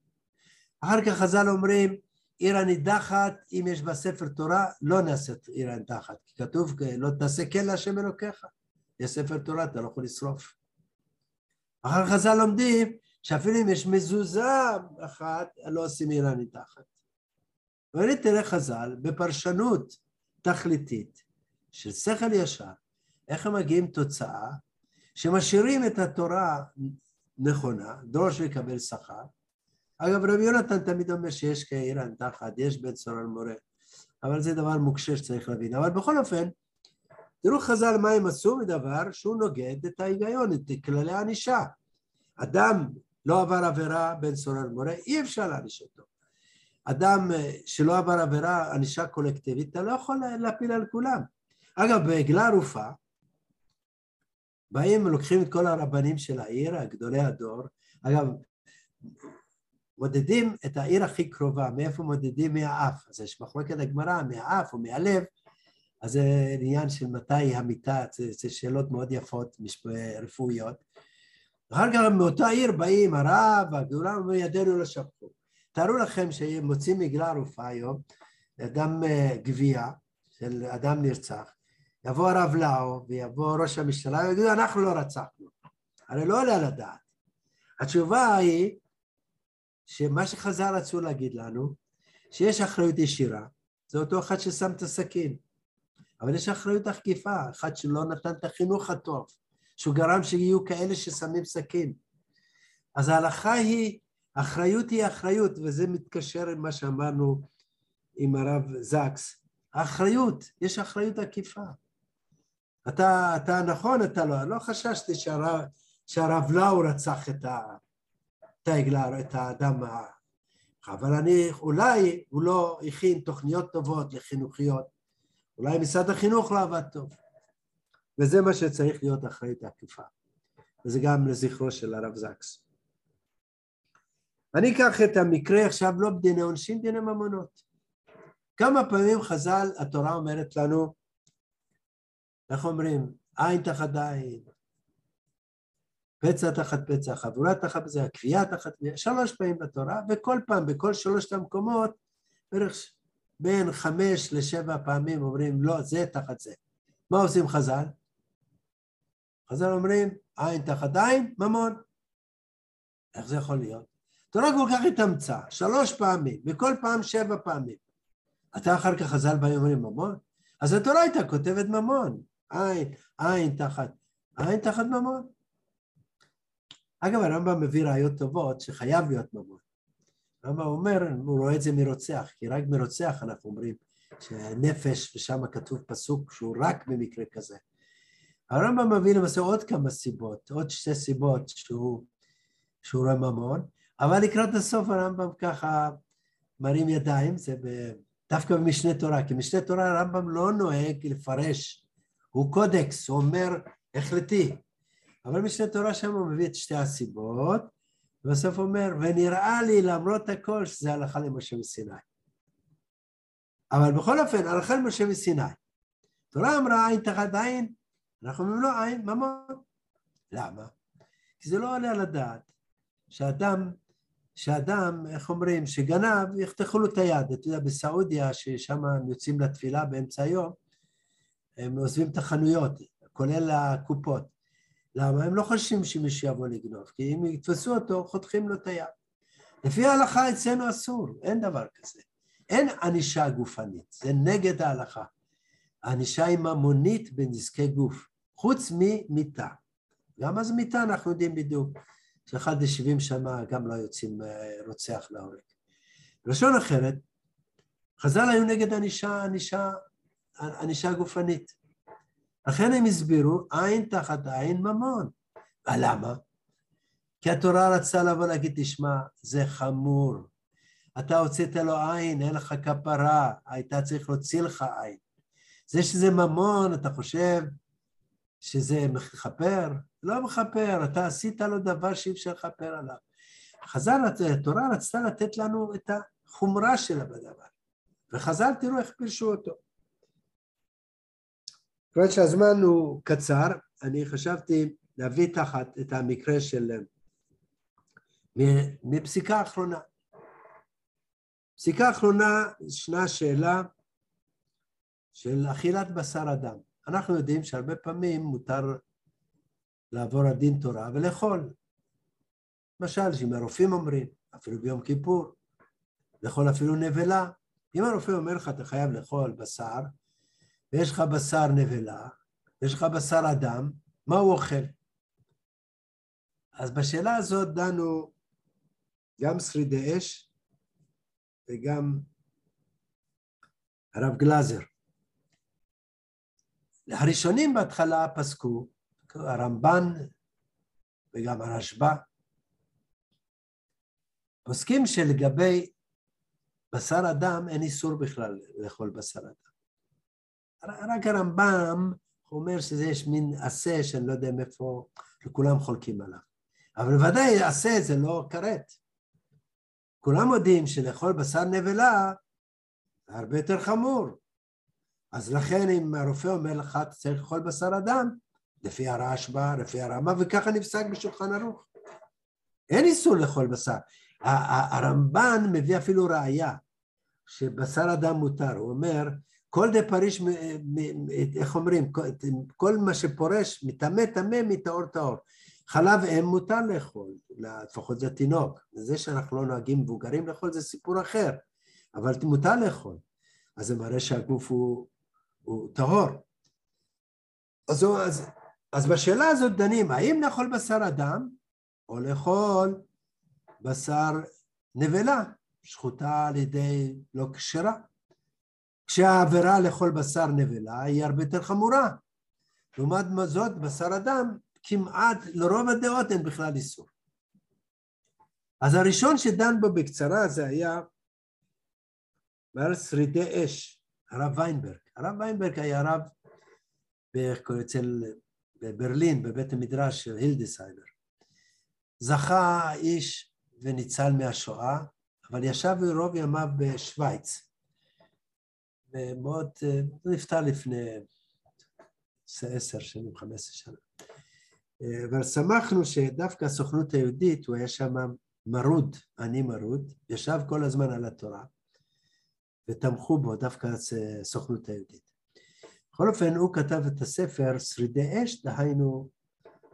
Speaker 2: אחר כך חז"ל אומרים, עיר הנידחת, אם יש בה ספר תורה, לא נעשית עיר הנידחת. כי כתוב, לא תעשה כן להשם אלוקיך. יש ספר תורה, אתה לא יכול לשרוף. אחר חז"ל לומדים, שאפילו אם יש מזוזה אחת, לא עושים עיר הנידחת. ואני תראה חז"ל, בפרשנות תכליתית של שכל ישר, איך הם מגיעים תוצאה שמשאירים את התורה נכונה, דרוש לקבל שכר, אגב, רבי יונתן תמיד אומר שיש כאיראן תחת, יש בן סורר מורה, אבל זה דבר מוקשה שצריך להבין. אבל בכל אופן, תראו חז"ל מה הם עשו מדבר שהוא נוגד את ההיגיון, את כללי הענישה. אדם לא עבר עבירה בן סורר מורה, אי אפשר להעניש אותו. אדם אה, שלא עבר עבירה, ענישה קולקטיבית, אתה לא יכול להפיל על כולם. אגב, בעגלה ערופה, באים ולוקחים את כל הרבנים של העיר, גדולי הדור, אגב, מודדים את העיר הכי קרובה, מאיפה מודדים מהאף, אז יש מחלוקת הגמרא, מהאף או מהלב, אז זה עניין של מתי המיטה, זה, זה שאלות מאוד יפות, רפואיות. אחר כך מאותה עיר באים הרב, הגדולה, אומרים ידינו לא שפכו. תארו לכם שמוצאים מגלה ערופה היום, אדם אה, גבייה של אדם נרצח, יבוא הרב לאו ויבוא ראש המשטרה ויגידו אנחנו לא רצחנו, הרי לא עולה על הדעת. התשובה היא שמה שחז"ל רצו להגיד לנו, שיש אחריות ישירה, זה אותו אחד ששם את הסכין, אבל יש אחריות עקיפה, אחד שלא נתן את החינוך הטוב, שהוא גרם שיהיו כאלה ששמים סכין. אז ההלכה היא, אחריות היא אחריות, וזה מתקשר עם מה שאמרנו עם הרב זקס. האחריות, יש אחריות עקיפה. אתה, אתה נכון, אתה לא, לא חששתי שהרב, שהרב לאו רצח את ה... את את האדם, אבל אני, אולי הוא לא הכין תוכניות טובות לחינוכיות, אולי משרד החינוך לא עבד טוב, וזה מה שצריך להיות אחראית העקיפה, וזה גם לזכרו של הרב זקס. אני אקח את המקרה עכשיו לא בדיני עונשין, דיני ממונות. כמה פעמים חז"ל, התורה אומרת לנו, איך אומרים? עין תחת עין, פצע תחת פצע, חבורה תחת פצע, כפייה תחת כפייה, שלוש פעמים בתורה, וכל פעם, בכל שלושת המקומות, בערך בין חמש לשבע פעמים אומרים, לא, זה תחת זה. מה עושים חז"ל? חז"ל אומרים, עין תחת עין, ממון. איך זה יכול להיות? התורה כל כך התאמצה, שלוש פעמים, וכל פעם שבע פעמים. אתה אחר כך חז"ל באים ואומרים ממון? אז התורה הייתה כותבת ממון, עין, עין תחת, עין תחת ממון. אגב, הרמב"ם מביא ראיות טובות שחייב להיות ממון. הרמב"ם אומר, הוא רואה את זה מרוצח, כי רק מרוצח אנחנו אומרים שנפש, ושם כתוב פסוק שהוא רק במקרה כזה. הרמב"ם מביא למעשה עוד כמה סיבות, עוד שתי סיבות שהוא, שהוא רואה ממון, אבל לקראת הסוף הרמב"ם ככה מרים ידיים, זה ב, דווקא במשנה תורה, כי משנה תורה הרמב"ם לא נוהג לפרש, הוא קודקס, הוא אומר החלטי, אבל משנה תורה שם הוא מביא את שתי הסיבות, ובסוף אומר, ונראה לי למרות הכל שזה הלכה למשה מסיני. אבל בכל אופן, הלכה למשה מסיני. תורה אמרה עין תחת עין, אנחנו אומרים לו עין ממון. למה? כי זה לא עולה על הדעת שאדם, שאדם, איך אומרים, שגנב, יחתכו לו את היד. אתה יודע, בסעודיה, ששם הם יוצאים לתפילה באמצע היום, הם עוזבים את החנויות, כולל הקופות. למה? הם לא חושבים שמישהו יבוא לגנוב, כי אם יתפסו אותו, חותכים לו את היד. לפי ההלכה אצלנו אסור, אין דבר כזה. אין ענישה גופנית, זה נגד ההלכה. הענישה היא ממונית בנזקי גוף, חוץ ממיתה. גם אז מיתה אנחנו יודעים בדיוק, שאחד לשבעים שנה גם לא יוצאים אה, רוצח להורג. בלשון אחרת, חז"ל היו נגד ענישה, ענישה, גופנית. לכן הם הסבירו עין תחת עין ממון. ולמה? כי התורה רצתה לבוא להגיד, תשמע, זה חמור. אתה הוצאת לו עין, אין לך כפרה, הייתה צריך להוציא לך עין. זה שזה ממון, אתה חושב שזה מכפר? לא מכפר, אתה עשית לו דבר שאי אפשר לכפר עליו. חז"ל, התורה רצתה לתת לנו את החומרה שלה בדבר. וחז"ל, תראו איך פירשו אותו. כיוון שהזמן הוא קצר, אני חשבתי להביא תחת את המקרה של... מפסיקה האחרונה. פסיקה האחרונה ישנה שאלה של אכילת בשר אדם. אנחנו יודעים שהרבה פעמים מותר לעבור על דין תורה ולאכול. למשל, שאם הרופאים אומרים, אפילו ביום כיפור, לאכול אפילו נבלה. אם הרופא אומר לך, אתה חייב לאכול בשר, ויש לך בשר נבלה, ויש לך בשר אדם, מה הוא אוכל? אז בשאלה הזאת דנו גם שרידי אש וגם הרב גלאזר. הראשונים בהתחלה פסקו, הרמב"ן וגם הרשב"א, פוסקים שלגבי בשר אדם אין איסור בכלל לאכול בשר אדם. רק הרמב"ם אומר שזה יש מין עשה שאני לא יודע מאיפה, וכולם חולקים עליו. אבל בוודאי עשה זה לא כרת. כולם יודעים שלאכול בשר נבלה זה הרבה יותר חמור. אז לכן אם הרופא אומר לך, אתה צריך לאכול בשר אדם, לפי הרשב"א, לפי הרמב"ם, וככה נפסק בשולחן ערוך. אין איסור לאכול בשר. הרמב"ן מביא אפילו ראייה שבשר אדם מותר. הוא אומר, כל דה פריש, איך אומרים, כל מה שפורש מטמא טמא מטהור טהור. חלב אם מותר לאכול, לפחות זה תינוק. זה שאנחנו לא נוהגים מבוגרים לאכול זה סיפור אחר, אבל מותר לאכול. אז זה מראה שהגוף הוא, הוא טהור. אז, אז, אז בשאלה הזאת דנים, האם לאכול בשר אדם או לאכול בשר נבלה, שחוטה על ידי לא כשרה. כשהעבירה לאכול בשר נבלה היא הרבה יותר חמורה. לעומת זאת, בשר אדם, כמעט, לרוב הדעות אין בכלל איסור. אז הראשון שדן בו בקצרה זה היה בעל שרידי אש, הרב ויינברג. הרב ויינברג היה רב אצל, בברלין, בבית המדרש של הילדסהיימר. זכה האיש וניצל מהשואה, אבל ישב רוב ימיו בשוויץ. ומאוד, אה, הוא נפטר לפני עשר שנים, חמש עשרה שנה. אה, אבל שמחנו שדווקא הסוכנות היהודית, הוא היה שם מרוד, אני מרוד, ישב כל הזמן על התורה, ותמכו בו דווקא הסוכנות היהודית. בכל אופן, הוא כתב את הספר שרידי אש, דהיינו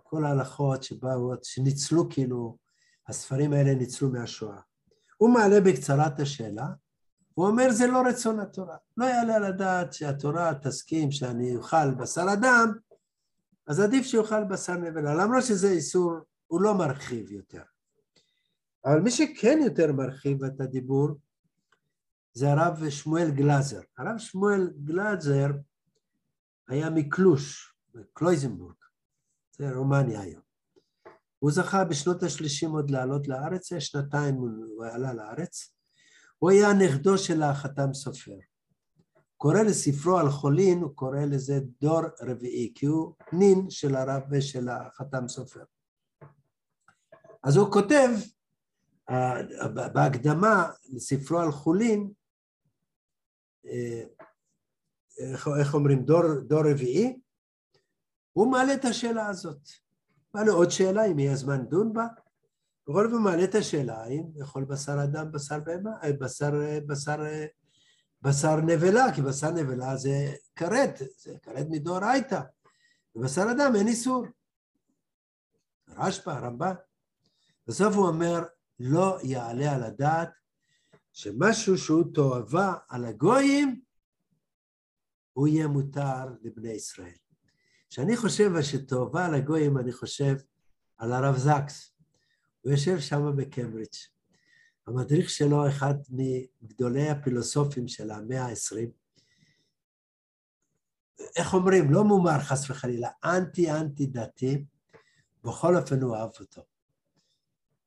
Speaker 2: כל ההלכות שבאו, שניצלו כאילו, הספרים האלה ניצלו מהשואה. הוא מעלה בקצרה את השאלה, הוא אומר זה לא רצון התורה. לא יעלה על הדעת שהתורה תסכים שאני אוכל בשר אדם, אז עדיף שיאכל בשר נבלה, למרות שזה איסור, הוא לא מרחיב יותר. אבל מי שכן יותר מרחיב את הדיבור זה הרב שמואל גלאזר. הרב שמואל גלאזר היה מקלוש, קלויזנבורג, זה רומניה היום. הוא זכה בשנות השלישים עוד לעלות לארץ, שנתיים הוא עלה לארץ. הוא היה נכדו של החתם סופר. קורא לספרו על חולין, הוא קורא לזה דור רביעי, כי הוא נין של הרב ושל החתם סופר. אז הוא כותב בהקדמה לספרו על חולין, איך, איך אומרים, דור, דור רביעי, הוא מעלה את השאלה הזאת. מעלה עוד שאלה, אם יהיה זמן לדון בה. בכל אופן מעלה את השאלה, האם יכול בשר אדם, בשר בהמה, אה, בשר, בשר, בשר נבלה, כי בשר נבלה זה כרת, זה כרת מדאורייתא, ובשר אדם אין איסור. רשב"א, רמב"ן. בסוף הוא אומר, לא יעלה על הדעת שמשהו שהוא תועבה על הגויים, הוא יהיה מותר לבני ישראל. כשאני חושב שתועבה על הגויים, אני חושב על הרב זקס. הוא יושב שם בקמברידג'. המדריך שלו, אחד מגדולי הפילוסופים של המאה העשרים, איך אומרים, לא מומר חס וחלילה, אנטי-אנטי דתי, בכל אופן הוא אהב אותו.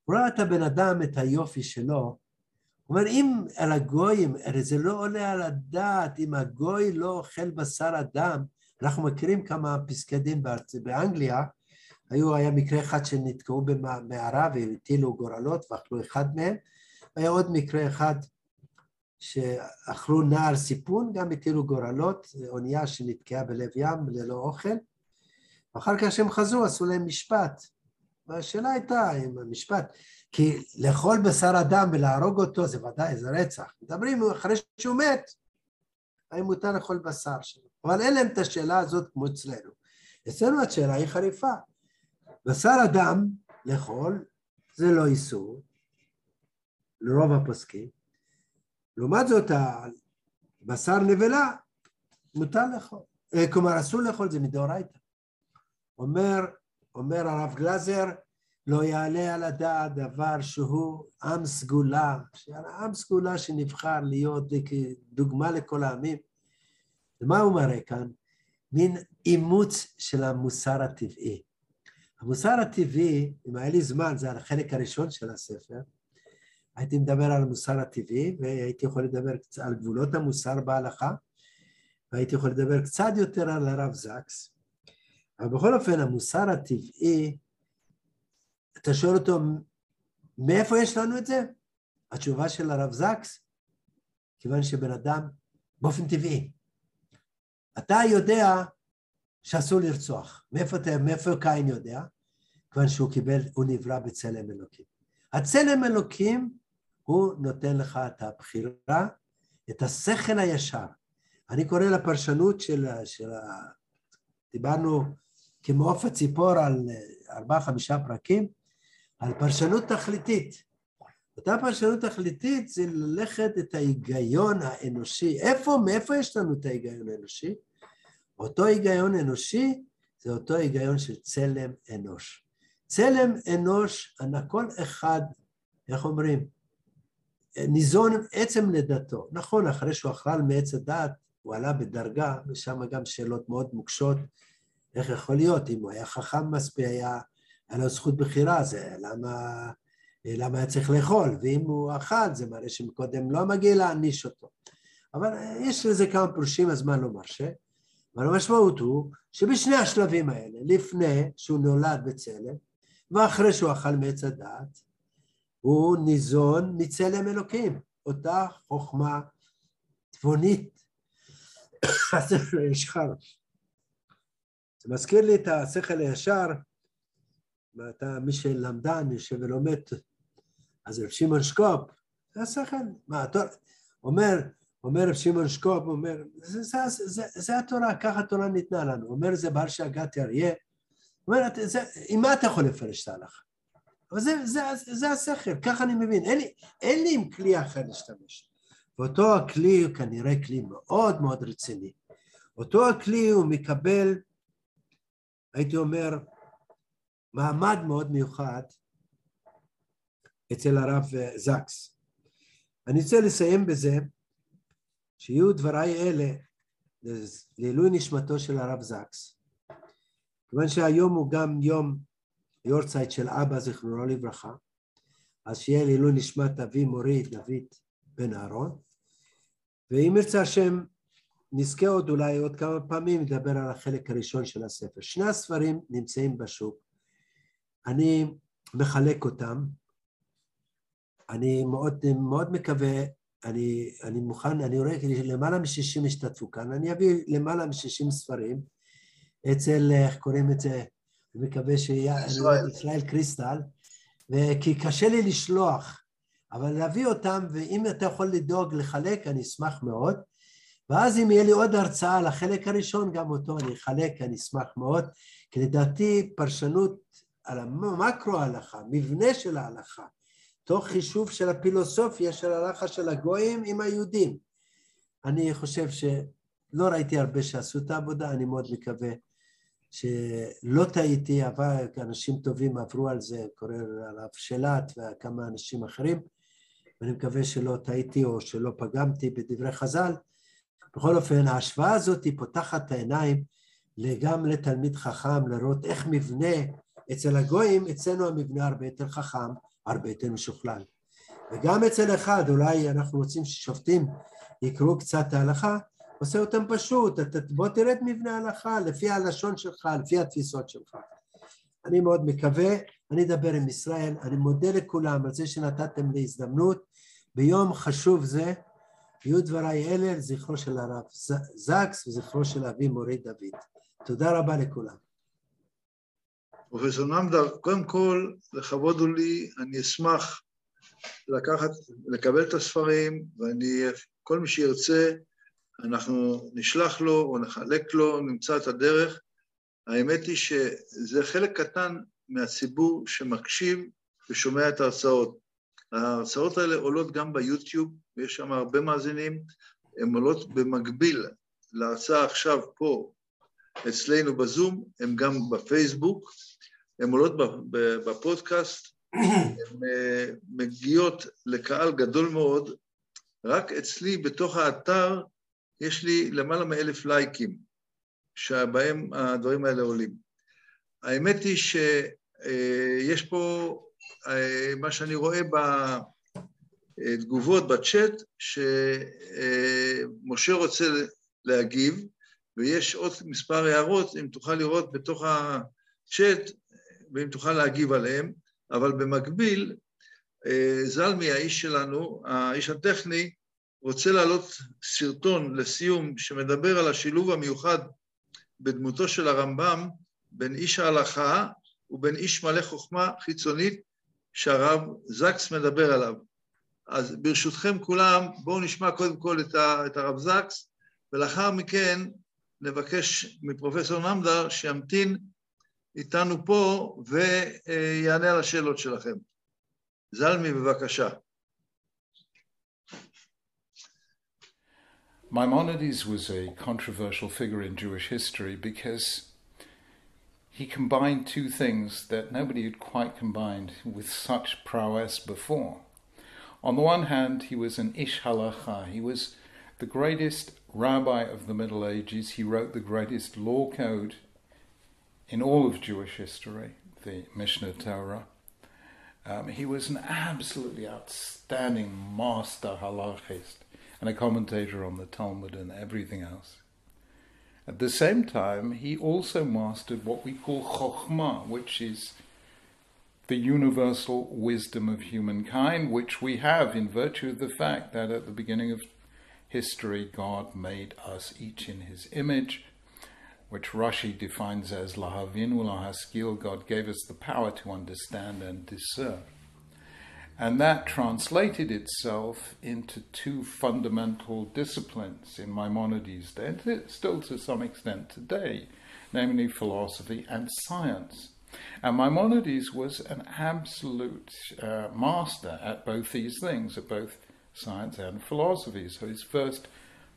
Speaker 2: הוא ראה את הבן אדם, את היופי שלו, הוא אומר, אם על הגויים, הרי זה לא עולה על הדעת, אם הגוי לא אוכל בשר אדם, אנחנו מכירים כמה פסקי דין באנגליה, היו, היה מקרה אחד שנתקעו במערה והטילו גורלות ואכלו אחד מהם, היה עוד מקרה אחד שאכלו נער סיפון, גם הטילו גורלות, אונייה שנתקעה בלב ים ללא אוכל, ואחר כך כשהם חזרו עשו להם משפט, והשאלה הייתה אם המשפט, כי לאכול בשר אדם ולהרוג אותו זה ודאי, זה רצח. מדברים אחרי שהוא מת, האם מותר לאכול בשר שלו. אבל אין להם את השאלה הזאת כמו אצלנו. אצלנו השאלה היא חריפה. בשר אדם לאכול זה לא איסור, לרוב הפוסקים. לעומת זאת, בשר נבלה מותר לאכול. אה, כלומר, אסור לאכול, זה מדאורייתא. אומר, אומר הרב גלזר, לא יעלה על הדעת דבר שהוא עם סגולה, עם סגולה שנבחר להיות דוגמה לכל העמים. ומה הוא מראה כאן? מין אימוץ של המוסר הטבעי. המוסר הטבעי, אם היה לי זמן, זה החלק הראשון של הספר, הייתי מדבר על המוסר הטבעי, והייתי יכול לדבר על גבולות המוסר בהלכה, והייתי יכול לדבר קצת יותר על הרב זקס. אבל בכל אופן, המוסר הטבעי, אתה שואל אותו, מאיפה יש לנו את זה? התשובה של הרב זקס, כיוון שבן אדם, באופן טבעי, אתה יודע שאסור לרצוח. מאיפה, מאיפה קין יודע? כיוון שהוא קיבל, הוא נברא בצלם אלוקים. הצלם אלוקים, הוא נותן לך את הבחירה, את השכל הישר. אני קורא לפרשנות של, של. דיברנו כמעוף הציפור על ארבעה-חמישה פרקים, על פרשנות תכליתית. אותה פרשנות תכליתית זה ללכת את ההיגיון האנושי. איפה, מאיפה יש לנו את ההיגיון האנושי? אותו היגיון אנושי זה אותו היגיון של צלם אנוש. צלם אנוש, כל אחד, איך אומרים, ניזון עצם לידתו. נכון, אחרי שהוא אכל מעץ הדת, הוא עלה בדרגה, ושם גם שאלות מאוד מוקשות, איך יכול להיות, אם הוא היה חכם מספיק, היה, היה לו זכות בחירה, זה למה, למה היה צריך לאכול, ואם הוא אכל, זה מראה שקודם לא מגיע להעניש אותו. אבל יש לזה כמה פרושים, הזמן לא מרשה. אבל המשמעות הוא שבשני השלבים האלה, לפני שהוא נולד בצלם, ואחרי שהוא אכל מעץ הדעת, הוא ניזון מצלם אלוקים, אותה חוכמה תבונית, <coughs> הישר. זה מזכיר לי את השכל הישר, ואתה, מי שלמדן, יושב ולומד, אז רב שמעון שקופ, זה השכל, מה, התור, אומר, אומר רב שמעון שקופ, אומר, זה, זה, זה, זה התורה, ככה התורה ניתנה לנו, אומר זה בעל שהגעתי אריה, אומר, זה, עם מה אתה יכול לפרש את ההלכה? אבל זה, זה, זה השכל, ככה אני מבין, אין לי, אין לי עם כלי אחר להשתמש. ואותו הכלי הוא כנראה כלי מאוד מאוד רציני. אותו הכלי הוא מקבל, הייתי אומר, מעמד מאוד מיוחד אצל הרב זקס. אני רוצה לסיים בזה שיהיו דבריי אלה לעילוי נשמתו של הרב זקס, כיוון שהיום הוא גם יום יורצייט של אבא זיכרונו לברכה, אז שיהיה לעילוי נשמת אבי מורי דוד בן אהרון, ואם ירצה השם נזכה עוד אולי עוד כמה פעמים לדבר על החלק הראשון של הספר. שני הספרים נמצאים בשוק, אני מחלק אותם, אני מאוד, מאוד מקווה, אני, אני מוכן, אני רואה למעלה מ-60 השתתפו כאן, אני אביא למעלה מ-60 ספרים. אצל, איך קוראים את זה, אני מקווה שיהיה, ישראל. קריסטל, כי קשה לי לשלוח, אבל להביא אותם, ואם אתה יכול לדאוג לחלק, אני אשמח מאוד. ואז אם יהיה לי עוד הרצאה על החלק הראשון, גם אותו אני אחלק, אני אשמח מאוד, כי לדעתי פרשנות על המקרו ההלכה, מבנה של ההלכה, תוך חישוב של הפילוסופיה של ההלכה של הגויים עם היהודים. אני חושב שלא ראיתי הרבה שעשו את העבודה, אני מאוד מקווה שלא טעיתי, אבל אנשים טובים עברו על זה, קורא הרב שלט וכמה אנשים אחרים, ואני מקווה שלא טעיתי או שלא פגמתי בדברי חז"ל. בכל אופן, ההשוואה הזאת היא פותחת את העיניים גם לתלמיד חכם, לראות איך מבנה, אצל הגויים, אצלנו המבנה הרבה יותר חכם, הרבה יותר משוכלל. וגם אצל אחד, אולי אנחנו רוצים ששופטים יקראו קצת ההלכה, עושה אותם פשוט, אתה, בוא תראה את מבנה ההלכה, לפי הלשון שלך, לפי התפיסות שלך. אני מאוד מקווה, אני אדבר עם ישראל, אני מודה לכולם על זה שנתתם לי הזדמנות ביום חשוב זה, יהיו דבריי אלה לזכרו של הרב זקס וזכרו של אבי מורי דוד. תודה רבה לכולם.
Speaker 3: פרופסור נמדר, קודם כל, לכבוד הוא לי, אני אשמח לקחת, לקבל את הספרים, ואני, כל מי שירצה, אנחנו נשלח לו או נחלק לו, נמצא את הדרך. האמת היא שזה חלק קטן מהציבור שמקשיב ושומע את ההרצאות. ההרצאות האלה עולות גם ביוטיוב, ויש שם הרבה מאזינים, הן עולות במקביל להרצאה עכשיו פה אצלנו בזום, הן גם בפייסבוק, הן עולות בפודקאסט, הן אה, מגיעות לקהל גדול מאוד, רק אצלי בתוך האתר יש לי למעלה מאלף לייקים, שבהם הדברים האלה עולים. האמת היא שיש אה, פה, אה, מה שאני רואה בתגובות בצ'אט, שמשה רוצה להגיב, ויש עוד מספר הערות, אם תוכל לראות בתוך הצ'אט, ואם תוכל להגיב עליהם, אבל במקביל, אה, זלמי, האיש שלנו, האיש הטכני, רוצה להעלות סרטון לסיום שמדבר על השילוב המיוחד בדמותו של הרמב"ם בין איש ההלכה ובין איש מלא חוכמה חיצונית שהרב זקס מדבר עליו. אז ברשותכם כולם, בואו נשמע קודם כל את הרב זקס, ולאחר מכן נבקש מפרופסור נמדר שימתין איתנו פה ויענה על השאלות שלכם. זלמי, בבקשה.
Speaker 4: Maimonides was a controversial figure in Jewish history because he combined two things that nobody had quite combined with such prowess before. On the one hand, he was an ish halacha. He was the greatest rabbi of the Middle Ages. He wrote the greatest law code in all of Jewish history, the Mishnah Torah. Um, he was an absolutely outstanding master halachist and a commentator on the Talmud and everything else. At the same time, he also mastered what we call chokhmah, which is the universal wisdom of humankind, which we have in virtue of the fact that at the beginning of history, God made us each in his image, which Rashi defines as lahavinu lahaskil. God gave us the power to understand and discern. And that translated itself into two fundamental disciplines in Maimonides' day, still to some extent today, namely philosophy and science. And Maimonides was an absolute uh, master at both these things, at both science and philosophy. So his first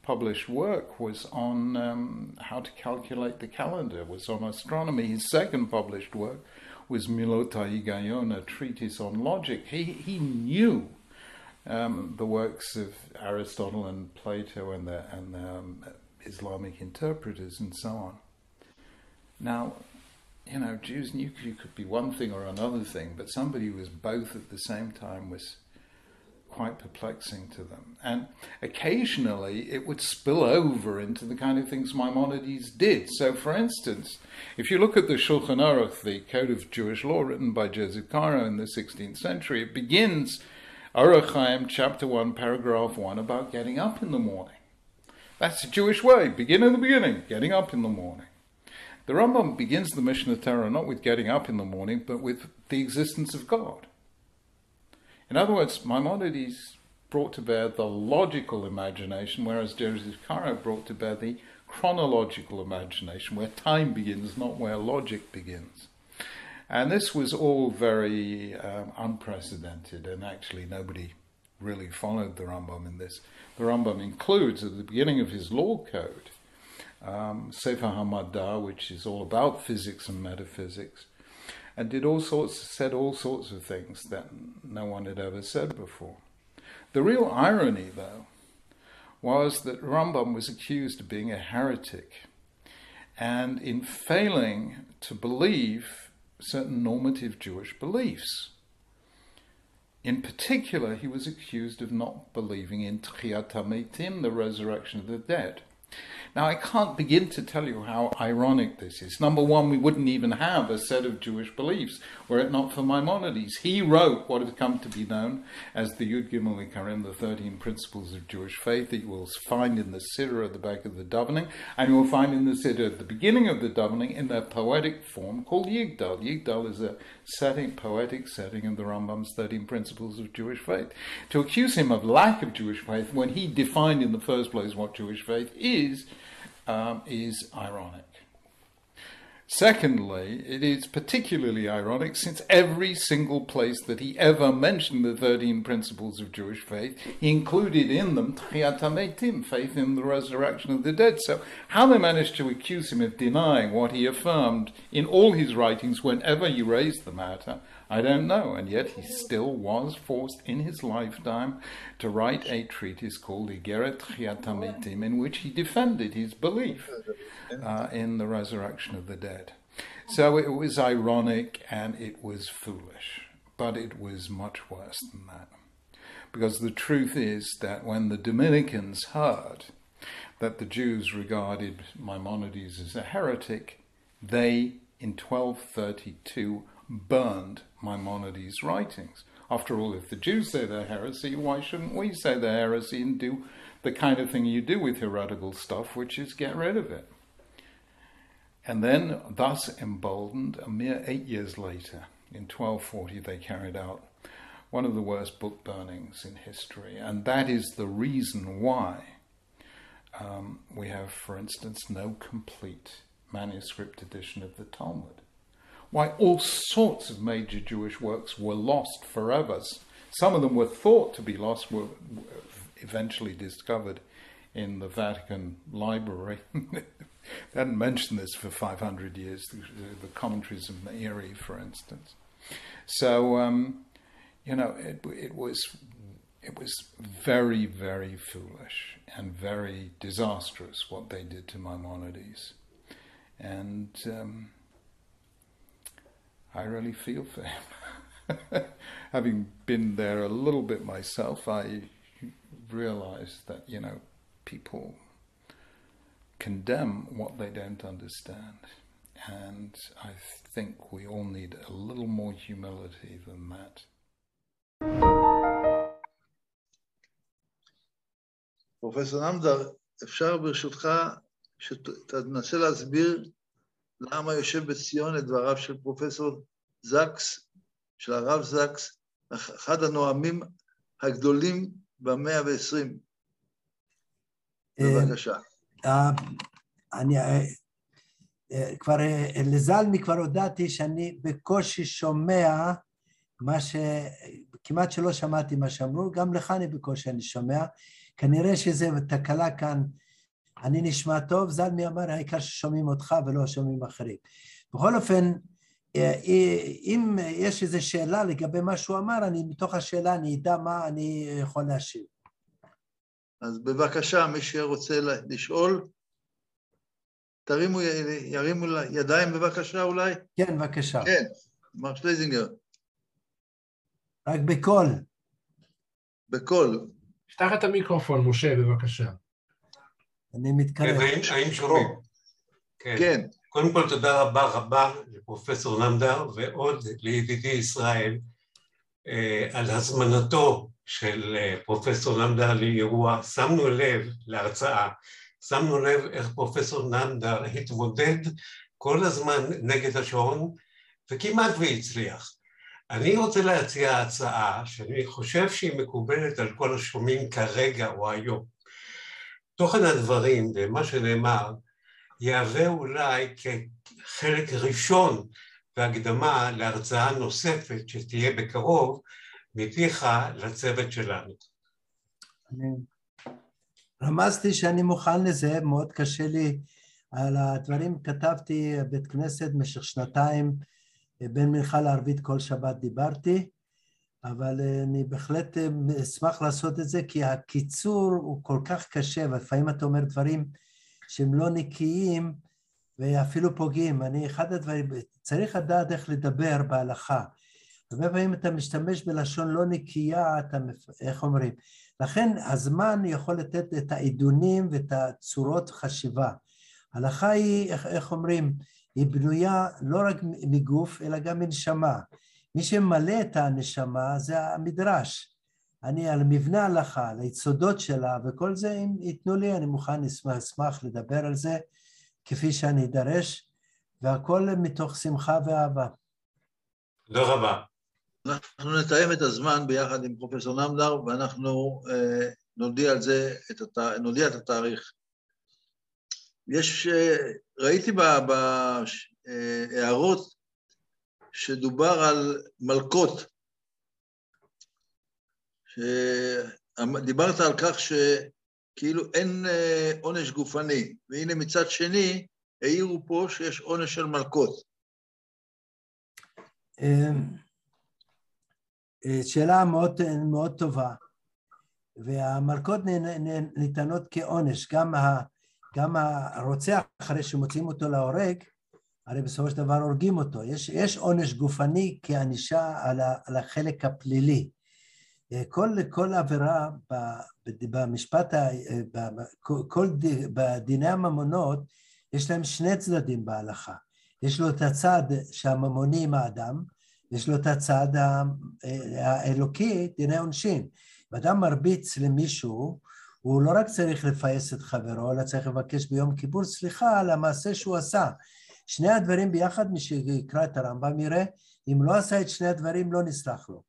Speaker 4: published work was on um, how to calculate the calendar, was on astronomy. His second published work was Milota Higaion, a treatise on logic. He, he knew um, the works of Aristotle and Plato and the, and the um, Islamic interpreters and so on. Now, you know, Jews knew you could be one thing or another thing, but somebody who was both at the same time was quite perplexing to them. And occasionally it would spill over into the kind of things Maimonides did. So, for instance, if you look at the Shulchan Aruch, the Code of Jewish Law written by Joseph Caro in the 16th century, it begins Orach Chaim, chapter 1, paragraph 1, about getting up in the morning. That's the Jewish way. Begin in the beginning, getting up in the morning. The Rambam begins the Mishnah Torah not with getting up in the morning, but with the existence of God. In other words, Maimonides brought to bear the logical imagination, whereas Joseph Caro brought to bear the chronological imagination, where time begins, not where logic begins. And this was all very um, unprecedented, and actually nobody really followed the Rambam in this. The Rambam includes at the beginning of his law code um, Sefer Hamada, which is all about physics and metaphysics, and did all sorts, said all sorts of things that no one had ever said before. The real irony, though, was that Rambam was accused of being a heretic, and in failing to believe certain normative Jewish beliefs. In particular, he was accused of not believing in Tchiat HaMeitim, the resurrection of the dead. Now, I can't begin to tell you how ironic this is. Number one, we wouldn't even have a set of Jewish beliefs were it not for Maimonides. He wrote what has come to be known as the Yud Gimel Ikarim, the 13 Principles of Jewish Faith, that you will find in the Siddur at the back of the davening, and you will find in the Siddur at the beginning of the davening in their poetic form called Yigdal. Yigdal is a setting, poetic setting of the Rambam's 13 Principles of Jewish Faith. To accuse him of lack of Jewish faith when he defined in the first place what Jewish faith is, um, is ironic. Secondly, it is particularly ironic since every single place that he ever mentioned the 13 principles of Jewish faith, he included in them Tchiat faith in the resurrection of the dead. So, how they managed to accuse him of denying what he affirmed in all his writings whenever he raised the matter, I don't know, and yet he still was forced in his lifetime to write a treatise called Igeret Chiatamitim, in which he defended his belief uh, in the resurrection of the dead. So it was ironic and it was foolish, but it was much worse than that. Because the truth is that when the Dominicans heard that the Jews regarded Maimonides as a heretic, they, in 1232, burned Maimonides' writings. After all, if the Jews say they're heresy, why shouldn't we say they're heresy and do the kind of thing you do with heretical stuff, which is get rid of it? And then, thus emboldened, a mere eight years later, in 1240, they carried out one of the worst book burnings in history. And that is the reason why um, we have, for instance, no complete manuscript edition of the Talmud why all sorts of major Jewish works were lost forever. Some of them were thought to be lost, were eventually discovered in the Vatican Library. <laughs> they hadn't mentioned this for 500 years, the, the commentaries of Meiri, for instance. So, um, you know, it, it, was, it was very, very foolish and very disastrous what they did to Maimonides. And um, I really feel for him. Having been there a little bit myself, I realize that, you know, people condemn what they don't understand. And I think we all need a little more humility than that.
Speaker 3: פרופסור נמדר, אפשר ברשותך שתנסה להסביר למה יושב בציון את דבריו של פרופסור זקס, של הרב זקס, אחד הנואמים הגדולים במאה ועשרים. בבקשה.
Speaker 2: אה, אני אה, אה, כבר, לזלמי כבר הודעתי שאני בקושי שומע מה ש... כמעט שלא שמעתי מה שאמרו, גם לך אני בקושי אני שומע. כנראה שזו תקלה כאן. אני נשמע טוב, זלמי אמר, העיקר ששומעים אותך ולא שומעים אחרים. בכל אופן, אם יש איזו שאלה לגבי מה שהוא אמר, אני מתוך השאלה אני אדע מה אני יכול להשיב.
Speaker 3: אז בבקשה, מי שרוצה לשאול, תרימו, ירימו ידיים בבקשה אולי.
Speaker 2: כן, בבקשה.
Speaker 3: כן, מר שלייזינגר.
Speaker 2: רק בקול.
Speaker 3: בקול.
Speaker 5: פתח את המיקרופון, משה, בבקשה.
Speaker 2: אני מתקרב.
Speaker 6: האם שומעים?
Speaker 3: כן. כן.
Speaker 6: קודם כל תודה רבה רבה לפרופסור נמדר ועוד לידידי ישראל אה, על הזמנתו של אה, פרופסור נמדר לאירוע. שמנו לב להרצאה, שמנו לב איך פרופסור נמדר התמודד כל הזמן נגד השעון וכמעט והצליח. אני רוצה להציע הצעה שאני חושב שהיא מקובלת על כל השומעים כרגע או היום. תוכן הדברים ומה שנאמר יהווה אולי כחלק ראשון והקדמה להרצאה נוספת שתהיה בקרוב מפיך לצוות שלנו.
Speaker 2: אני רמזתי שאני מוכן לזה, מאוד קשה לי על הדברים, כתבתי בית כנסת במשך שנתיים, בין מנחה לערבית כל שבת דיברתי, אבל אני בהחלט אשמח לעשות את זה, כי הקיצור הוא כל כך קשה, ולפעמים אתה אומר דברים שהם לא נקיים ואפילו פוגעים. אני, אחד הדברים, צריך לדעת איך לדבר בהלכה. הרבה פעמים אתה משתמש בלשון לא נקייה, אתה, איך אומרים? לכן הזמן יכול לתת את העידונים ואת הצורות חשיבה. הלכה היא, איך, איך אומרים, היא בנויה לא רק מגוף, אלא גם מנשמה. מי שממלא את הנשמה זה המדרש. אני על מבנה ההלכה, על היסודות שלה, וכל זה, אם ייתנו לי, אני מוכן, אשמח, אשמח לדבר על זה כפי שאני אדרש, והכל מתוך שמחה ואהבה.
Speaker 6: תודה רבה.
Speaker 3: אנחנו נתאם את הזמן ביחד עם פרופסור נמדר, ואנחנו אה, נודיע על זה, את הת... נודיע את התאריך. יש, אה, ראיתי בהערות שדובר על מלקות, שדיברת על כך שכאילו אין אה, עונש גופני, והנה מצד שני העירו פה שיש עונש של מלקות.
Speaker 2: אמ, אה, שאלה מאוד, מאוד טובה, והמלקות ניתנות כעונש, גם, ה, גם הרוצח אחרי שמוצאים אותו להורג, הרי בסופו של דבר הורגים אותו. יש, יש עונש גופני כענישה על, על החלק הפלילי. כל, כל עבירה במשפט, כל, בדיני הממונות, יש להם שני צדדים בהלכה. יש לו את הצד שהממוני עם האדם, יש לו את הצד האלוקי, דיני עונשין. ואדם מרביץ למישהו, הוא לא רק צריך לפייס את חברו, אלא צריך לבקש ביום כיפור סליחה על המעשה שהוא עשה. שני הדברים ביחד, מי שיקרא את הרמב"ם יראה, אם לא עשה את שני הדברים לא נסלח לו.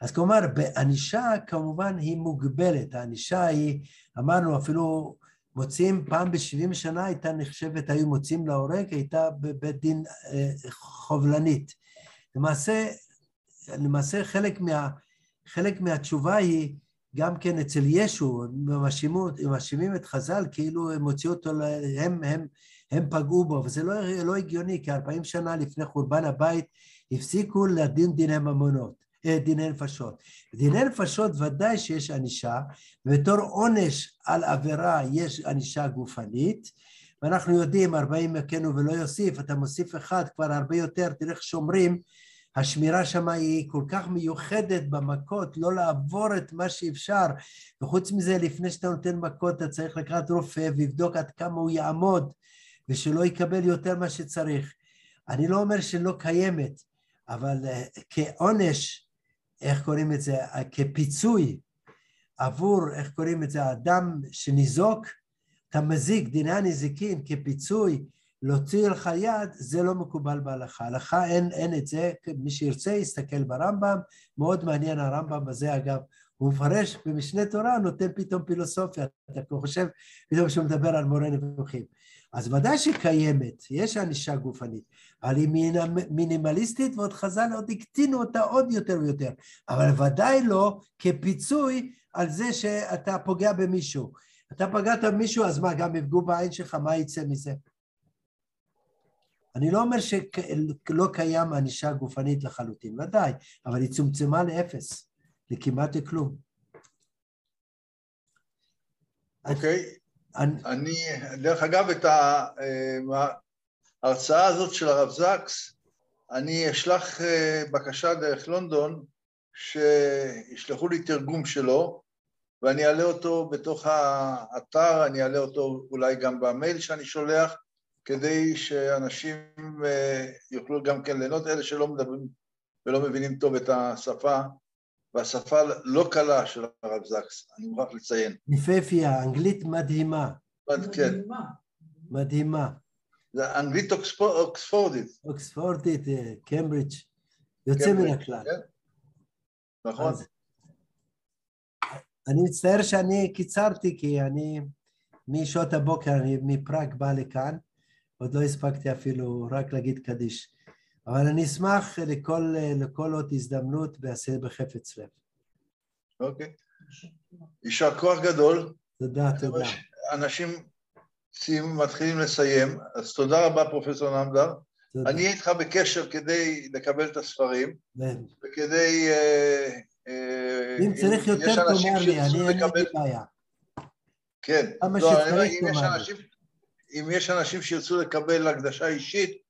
Speaker 2: אז כלומר, בענישה כמובן היא מוגבלת, הענישה היא, אמרנו אפילו מוצאים, פעם ב-70 שנה הייתה נחשבת, היו מוצאים להורג, הייתה בבית דין אה, חובלנית. למעשה, למעשה חלק, מה, חלק מהתשובה היא גם כן אצל ישו, הם מאשימים את חז"ל כאילו הם הוציאו אותו, הם, הם, הם פגעו בו, וזה לא, לא הגיוני, כי 40 שנה לפני חורבן הבית הפסיקו לדין דיני ממונות. אה, דיני נפשות. דיני נפשות ודאי שיש ענישה, ובתור עונש על עבירה יש ענישה גופנית, ואנחנו יודעים, ארבעים יכנו ולא יוסיף, אתה מוסיף אחד, כבר הרבה יותר, תראה איך שומרים, השמירה שם היא כל כך מיוחדת במכות, לא לעבור את מה שאפשר, וחוץ מזה, לפני שאתה נותן מכות, אתה צריך לקחת רופא ויבדוק עד כמה הוא יעמוד, ושלא יקבל יותר מה שצריך. אני לא אומר שלא קיימת, אבל אה, כעונש איך קוראים את זה, כפיצוי עבור, איך קוראים את זה, האדם שניזוק, אתה מזיק דיני הנזיקין כפיצוי להוציא לך יד, זה לא מקובל בהלכה. הלכה אין, אין את זה, מי שירצה יסתכל ברמב"ם, מאוד מעניין הרמב"ם בזה אגב, הוא מפרש במשנה תורה, נותן פתאום פילוסופיה, אתה חושב פתאום שהוא מדבר על מורה נבוכים. אז ודאי שקיימת, יש ענישה גופנית, אבל היא מינימליסטית ועוד חז"ל עוד הקטינו אותה עוד יותר ויותר, אבל ודאי לא כפיצוי על זה שאתה פוגע במישהו. אתה פגעת במישהו, אז מה, גם יפגעו בעין שלך, מה יצא מזה? אני לא אומר שלא קיים ענישה גופנית לחלוטין, ודאי, אבל היא צומצמה לאפס, לכמעט כלום.
Speaker 3: אוקיי. Okay. אני... אני, דרך אגב, את אה, ההרצאה הזאת של הרב זקס, אני אשלח אה, בקשה דרך לונדון, שישלחו לי תרגום שלו, ואני אעלה אותו בתוך האתר, אני אעלה אותו אולי גם במייל שאני שולח, כדי שאנשים אה, יוכלו גם כן ליהנות, אלה שלא מדברים ולא מבינים טוב את השפה, והשפה לא קלה של הרב זקס, אני מוכרח לציין.
Speaker 2: יפהפייה, אנגלית מדהימה.
Speaker 3: כן.
Speaker 2: מדהימה.
Speaker 3: זה אנגלית אוקספורדית.
Speaker 2: אוקספורדית, אה, קמברידג', יוצא מן הכלל. כן.
Speaker 3: נכון.
Speaker 2: אני מצטער שאני קיצרתי, כי אני משעות הבוקר, אני מפראג בא לכאן, עוד לא הספקתי אפילו רק להגיד קדיש. אבל אני אשמח לכל, לכל עוד הזדמנות ואעשה בחפץ לב.
Speaker 3: אוקיי. יישר כוח גדול.
Speaker 2: תודה, תודה.
Speaker 3: אנשים מתחילים לסיים, אז תודה רבה פרופסור נמדר. תודה. אני איתך בקשר כדי לקבל את הספרים,
Speaker 2: כן.
Speaker 3: וכדי...
Speaker 2: אה, אה, אם צריך יותר תאמר לי, אני אין לי בעיה.
Speaker 3: כן. כמה לא, שצריך תאמר לי. אם יש אנשים שירצו לקבל הקדשה אישית,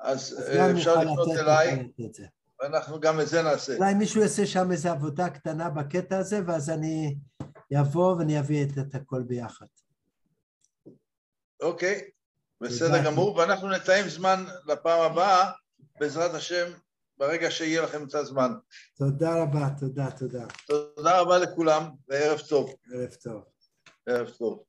Speaker 3: אז אה, אפשר לפנות אליי, ואנחנו גם את זה נעשה.
Speaker 2: אולי מישהו יעשה שם איזו עבודה קטנה בקטע הזה, ואז אני אבוא ואני אביא את, את הכל ביחד.
Speaker 3: אוקיי, בסדר גמור, ואנחנו נתאם זמן לפעם הבאה, בעזרת השם, ברגע שיהיה לכם את הזמן.
Speaker 2: תודה רבה, תודה, תודה.
Speaker 3: תודה רבה לכולם, וערב טוב.
Speaker 2: ערב טוב.
Speaker 3: ערב טוב.